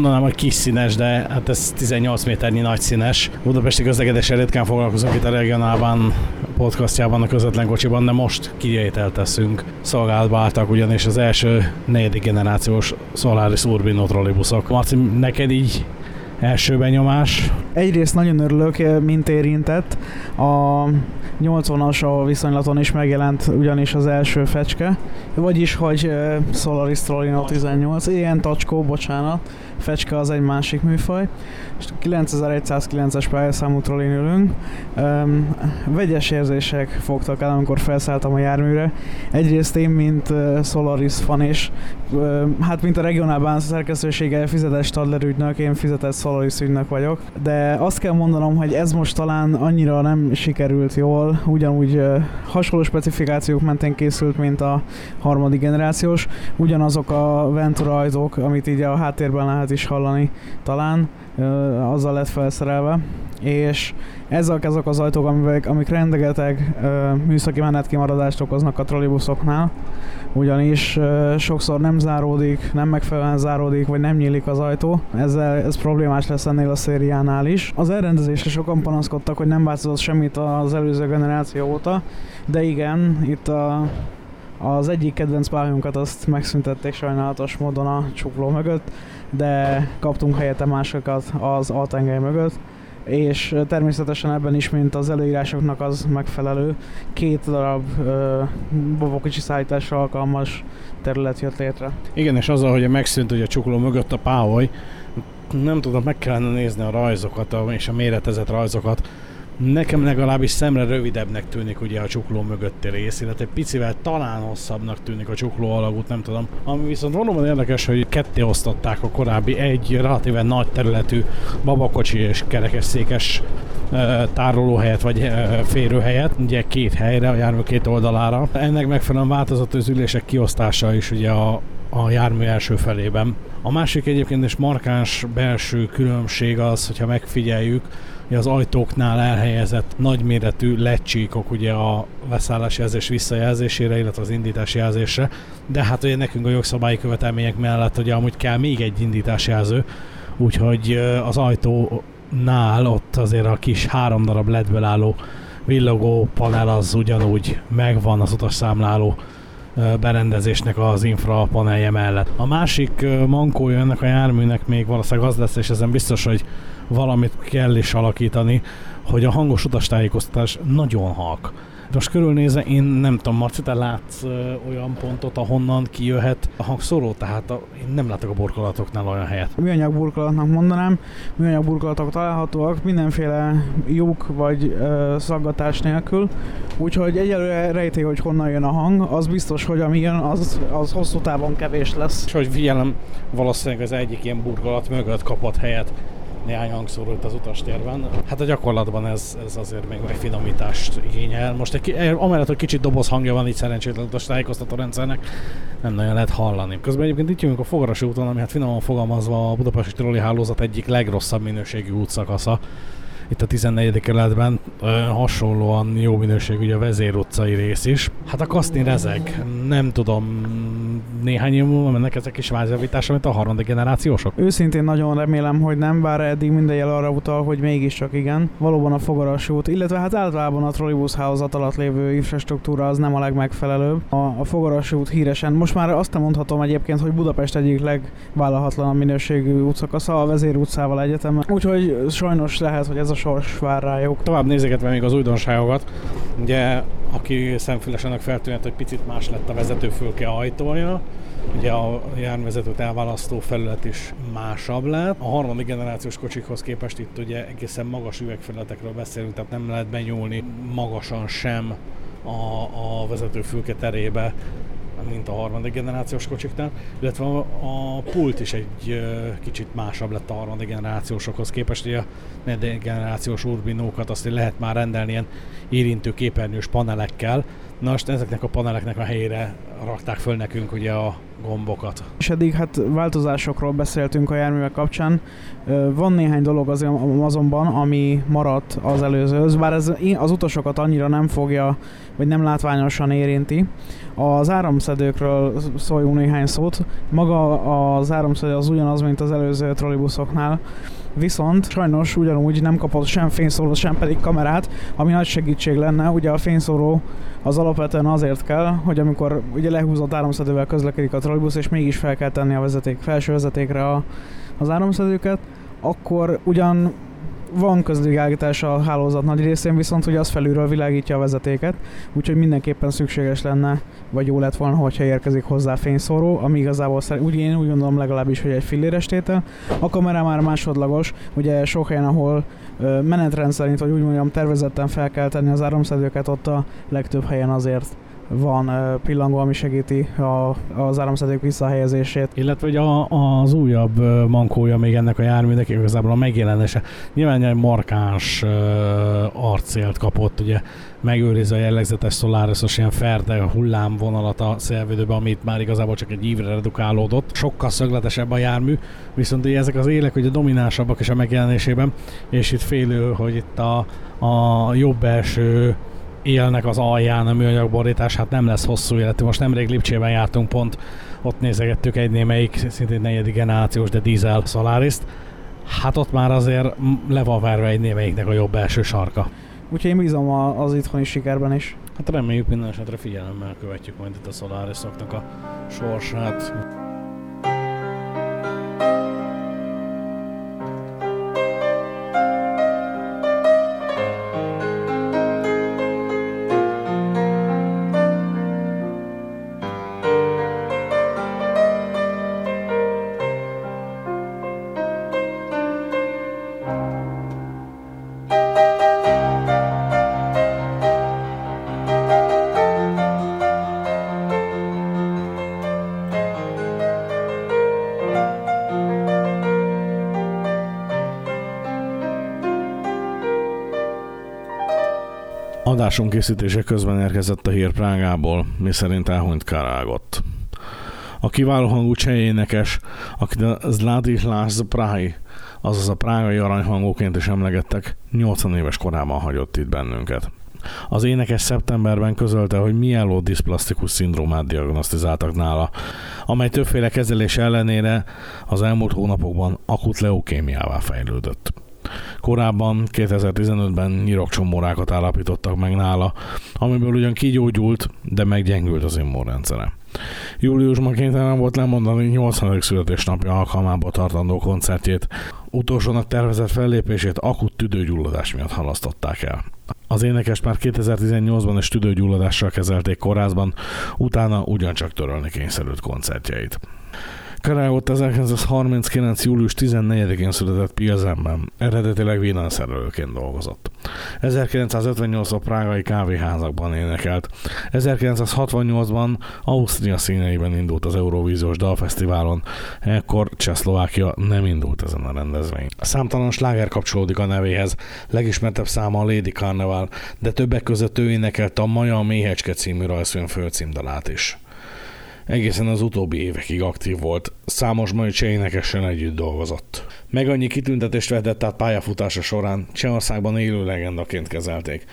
Mondanám, hogy kis színes, de hát ez 18 méternyi nagy színes. Budapesti közlekedéssel ritkán foglalkozunk itt a regionálban podcastjában, a közvetlen kocsiban, de most kivételt teszünk. Szolgálatba álltak ugyanis az első negyedik generációs Solaris Urbino trollibuszok. Marci, neked így első benyomás? Egyrészt nagyon örülök, mint érintett. A 80-as a viszonylaton is megjelent ugyanis az első fecske, vagyis, hogy Solaris Trollino 18, ilyen tacskó, bocsánat, fecske az egy másik műfaj. 9109-es pályaszámú trollin ülünk. Um, vegyes érzések fogtak el, amikor felszálltam a járműre. Egyrészt én, mint uh, Solaris fan és uh, hát mint a regionálban szerkesztősége fizetett Stadler ügynök, én fizetett Solaris ügynök vagyok. De azt kell mondanom, hogy ez most talán annyira nem sikerült jól, ugyanúgy uh, hasonló specifikációk mentén készült, mint a harmadik generációs. Ugyanazok a Ventura ajtók, amit így a háttérben lehet is hallani talán, azzal lett felszerelve, és ezek azok az ajtók, amik, amik rendegeteg műszaki menetkimaradást okoznak a trollibuszoknál, ugyanis sokszor nem záródik, nem megfelelően záródik, vagy nem nyílik az ajtó. Ezzel, ez problémás lesz ennél a szériánál is. Az elrendezésre sokan panaszkodtak, hogy nem változott semmit az előző generáció óta, de igen, itt a az egyik kedvenc pályunkat azt megszüntették sajnálatos módon a csukló mögött, de kaptunk helyette másokat az altengely mögött, és természetesen ebben is, mint az előírásoknak az megfelelő, két darab bobokocsi szállításra alkalmas terület jött létre. Igen, és azzal, hogy megszűnt hogy a csukló mögött a páholy, nem tudom, meg kellene nézni a rajzokat és a méretezett rajzokat, Nekem legalábbis szemre rövidebbnek tűnik ugye a csukló mögötti rész, illetve picivel talán hosszabbnak tűnik a csukló alagút, nem tudom. Ami viszont valóban érdekes, hogy ketté osztották a korábbi egy relatíve nagy területű babakocsi és kerekesszékes tárolóhelyet vagy férőhelyet, ugye két helyre, a jármű két oldalára. Ennek megfelelően változott az ülések kiosztása is ugye a, a jármű első felében. A másik egyébként is markáns belső különbség az, hogyha megfigyeljük, az ajtóknál elhelyezett nagyméretű lecsíkok ugye a leszállási jelzés visszajelzésére, illetve az indítási jelzésre, de hát ugye nekünk a jogszabályi követelmények mellett ugye amúgy kell még egy indítási jelző, úgyhogy az ajtónál ott azért a kis három darab ledből álló villogó panel az ugyanúgy megvan az utasszámláló berendezésnek az infra panelje mellett. A másik mankója ennek a járműnek még valószínűleg az lesz, és ezen biztos, hogy valamit kell is alakítani, hogy a hangos utastájékoztatás nagyon halk. Most körülnézve én nem tudom, Marci, te látsz ö, olyan pontot, ahonnan kijöhet a hangszóró, tehát a, én nem látok a burkolatoknál olyan helyet. Műanyag burkolatnak mondanám, műanyag burkolatok találhatóak mindenféle lyuk vagy ö, szaggatás nélkül, úgyhogy egyelőre rejté, hogy honnan jön a hang, az biztos, hogy ami jön, az, az hosszú távon kevés lesz. És hogy figyelem, valószínűleg az egyik ilyen burkolat mögött kapott helyet néhány hangszóró itt az utastérben. Hát a gyakorlatban ez, ez azért még egy finomítást igényel. Most egy, amellett, hogy kicsit doboz hangja van így szerencsétlen utas tájékoztató rendszernek, nem nagyon lehet hallani. Közben egyébként itt jövünk a Fogarasi úton, ami hát finoman fogalmazva a Budapesti Trolli Hálózat egyik legrosszabb minőségű útszakasza itt a 14. kerületben hasonlóan jó minőségű ugye a Vezér utcai rész is. Hát a Kasztin rezeg, nem tudom, néhány év múlva mennek ezek is vázjavításra, mint a harmadik generációsok? Őszintén nagyon remélem, hogy nem, bár eddig minden jel arra utal, hogy mégiscsak igen. Valóban a Fogaras út, illetve hát általában a trollibuszhálózat alatt lévő infrastruktúra az nem a legmegfelelőbb. A, a Fogaras út híresen, most már azt nem mondhatom egyébként, hogy Budapest egyik legvállalatlanabb minőségű útszakasza a Vezér utcával egyetem. Úgyhogy sajnos lehet, hogy ez a sors vár rájuk. Tovább nézegetve még az újdonságokat, ugye aki szemfülesenek feltűnhet, hogy picit más lett a vezetőfülke ajtója, ugye a járművezetőt elválasztó felület is másabb lett. A harmadik generációs kocsikhoz képest itt ugye egészen magas üvegfelületekről beszélünk, tehát nem lehet benyúlni magasan sem a, a vezetőfülke terébe mint a harmadik generációs kocsiknál, illetve a, a pult is egy kicsit másabb lett a harmadik generációsokhoz képest, hogy a negyedik generációs urbinókat azt lehet már rendelni ilyen érintő képernyős panelekkel, Na most ezeknek a paneleknek a helyére rakták föl nekünk ugye a gombokat. És eddig hát változásokról beszéltünk a járművek kapcsán. Van néhány dolog az, azonban, ami maradt az előzőhöz, bár ez az utasokat annyira nem fogja, vagy nem látványosan érinti. Az áramszedőkről szóljunk néhány szót. Maga az áramszedő az ugyanaz, mint az előző trollibuszoknál, viszont sajnos ugyanúgy nem kapott sem fényszórót, sem pedig kamerát, ami nagy segítség lenne. Ugye a fényszóró az alapvetően azért kell, hogy amikor ugye lehúzott áramszedővel közlekedik a trollibusz, és mégis fel kell tenni a vezeték, felső vezetékre a, az áramszedőket, akkor ugyan van közvilágítás a hálózat nagy részén, viszont hogy az felülről világítja a vezetéket, úgyhogy mindenképpen szükséges lenne, vagy jó lett volna, hogyha érkezik hozzá fényszóró, ami igazából szerint, úgy én úgy gondolom legalábbis, hogy egy filléres tétel. A kamera már másodlagos, ugye sok helyen, ahol menetrend szerint, vagy úgy mondjam, tervezetten fel kell tenni az áramszedőket, ott a legtöbb helyen azért van pillangó, ami segíti a, az áramszedők visszahelyezését. Illetve hogy a, az újabb mankója még ennek a járműnek igazából a megjelenése. Nyilván egy markáns arcélt kapott, ugye megőriz a jellegzetes Solaris-os ilyen ferde hullámvonalat a szélvédőben, amit már igazából csak egy ívre redukálódott. Sokkal szögletesebb a jármű, viszont ugye ezek az élek ugye dominánsabbak is a megjelenésében, és itt félő, hogy itt a, a jobb első élnek az alján a műanyag borítás, hát nem lesz hosszú életű. Most nemrég Lipcsében jártunk pont, ott nézegettük egy némelyik, szintén negyedik generációs, de dízel Solaris-t. Hát ott már azért le van verve egy némelyiknek a jobb első sarka. Úgyhogy én bízom az itthoni sikerben is. Hát reméljük minden esetre figyelemmel követjük majd itt a solaris a sorsát. Adásunk készítése közben érkezett a hír Prágából, miszerint elhunyt Karágott. A kiváló hangú csejénekes, akit a Zladislas Prahi, azaz a prágai aranyhangóként is emlegettek, 80 éves korában hagyott itt bennünket. Az énekes szeptemberben közölte, hogy mielodiszplasztikus szindrómát diagnosztizáltak nála, amely többféle kezelés ellenére az elmúlt hónapokban akut leukémiává fejlődött. Korábban 2015-ben nyirokcsomórákat állapítottak meg nála, amiből ugyan kigyógyult, de meggyengült az immunrendszere. Júliusban kénytelen volt lemondani 80. születésnapja alkalmából tartandó koncertjét. Utolsónak tervezett fellépését akut tüdőgyulladás miatt halasztották el. Az énekes már 2018-ban is tüdőgyulladással kezelték kórházban, utána ugyancsak törölni kényszerült koncertjeit. Karágott 1939. július 14-én született Pilzenben, eredetileg villanyszerelőként dolgozott. 1958-ban prágai kávéházakban énekelt. 1968-ban Ausztria színeiben indult az Eurovíziós Dalfesztiválon, ekkor Csehszlovákia nem indult ezen a rendezvény. Számtalan sláger kapcsolódik a nevéhez, legismertebb száma a Lady Carnival, de többek között ő énekelte a Maja a Méhecske című rajzfilm főcímdalát is. Egészen az utóbbi évekig aktív volt, számos mai énekesen együtt dolgozott. Meg annyi kitüntetést vetett át pályafutása során, Csehországban élő legendaként kezelték.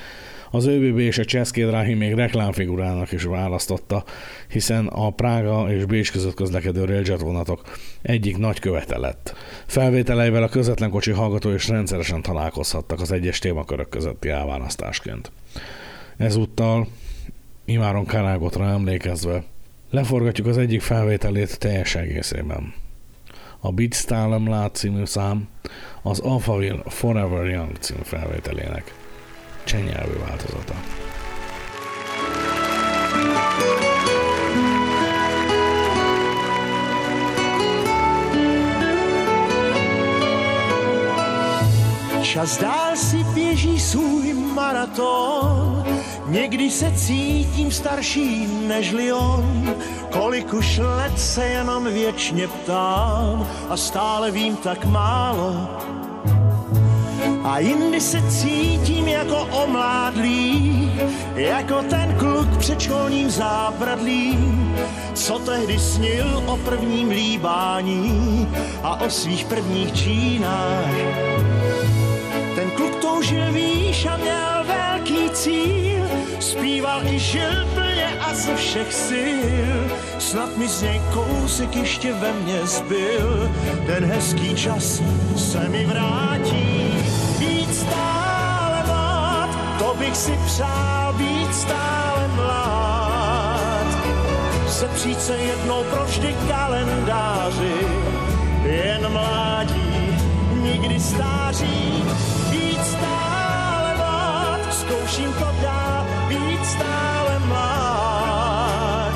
Az ÖBB és a Cseszké Dráhi még reklámfigurának is választotta, hiszen a Prága és Bécs között közlekedő railjet vonatok egyik nagy követe lett. Felvételeivel a közvetlen kocsi hallgató is rendszeresen találkozhattak az egyes témakörök közötti elválasztásként. Ezúttal, imáron Karágotra emlékezve, Leforgatjuk az egyik felvételét teljes egészében. A Beat Style Lát című szám az Alphaville Forever Young című felvételének csenyelvű változata. Čas dál si běží svůj maraton, někdy se cítím starší než on, kolik už let se jenom věčně ptám a stále vím tak málo. a jindy se cítím jako omládlý, jako ten kluk před školním zábradlím, co tehdy snil o prvním líbání a o svých prvních čínách. Toužil výš a měl velký cíl, zpíval i žil plně a ze všech sil. Snad mi z něj kousek ještě ve mně zbyl, ten hezký čas se mi vrátí. Být stále mlád, to bych si přál být stále mlád. Sepřít se jednou pro vždy kalendáři, jen mládí, nikdy stáří, zkouším to dál, být stále mlád.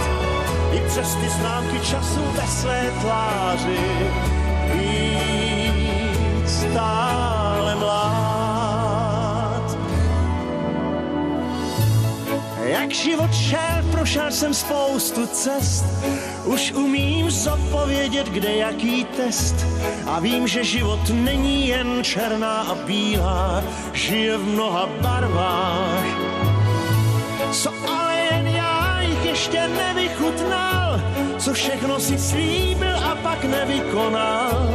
I přes ty známky času ve své tváři, Jak život šel, prošel jsem spoustu cest, už umím zodpovědět, kde jaký test. A vím, že život není jen černá a bílá, žije v mnoha barvách. Co ale jen já jich ještě nevychutnal, co všechno si slíbil a pak nevykonal.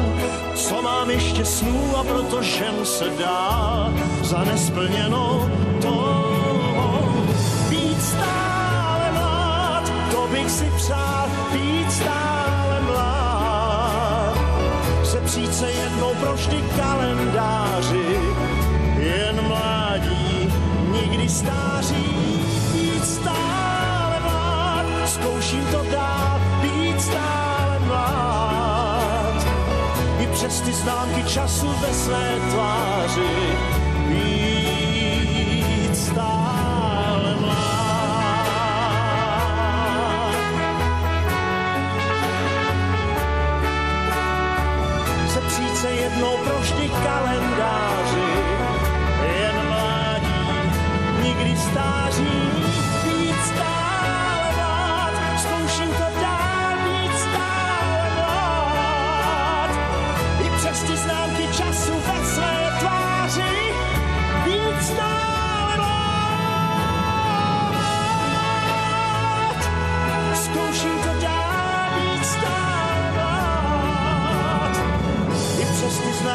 Co mám ještě snů a proto žen se dá za nesplněnou bych si přál, být stále mlád. Sepřít se jednou pro vždy kalendáři, jen mládí, nikdy stáří. Být stále mlád, zkouším to dál, být stále mlád. I přes ty známky času ve své tváři, kalendáři, jen mládí, nikdy stáří,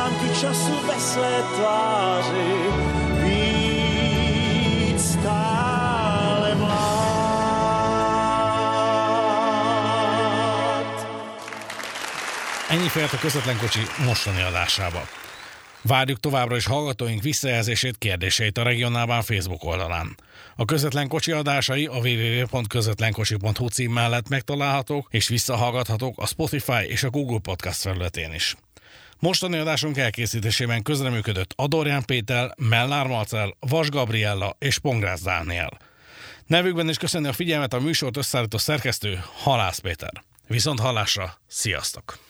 známky času ve své tváři, být stále mlád. Ennyi fért a közvetlen kocsi mostani adásába. Várjuk továbbra is hallgatóink visszajelzését, kérdéseit a regionálban Facebook oldalán. A közvetlen kocsi adásai a www.közvetlenkocsi.hu cím mellett megtalálhatók és visszahallgathatók a Spotify és a Google Podcast felületén is. Mostani adásunk elkészítésében közreműködött Adorján Péter, Mellár Marcel, Vas Gabriella és Pongrász Dániel. Nevükben is köszönni a figyelmet a műsort összeállító szerkesztő Halász Péter. Viszont hallásra, sziasztok!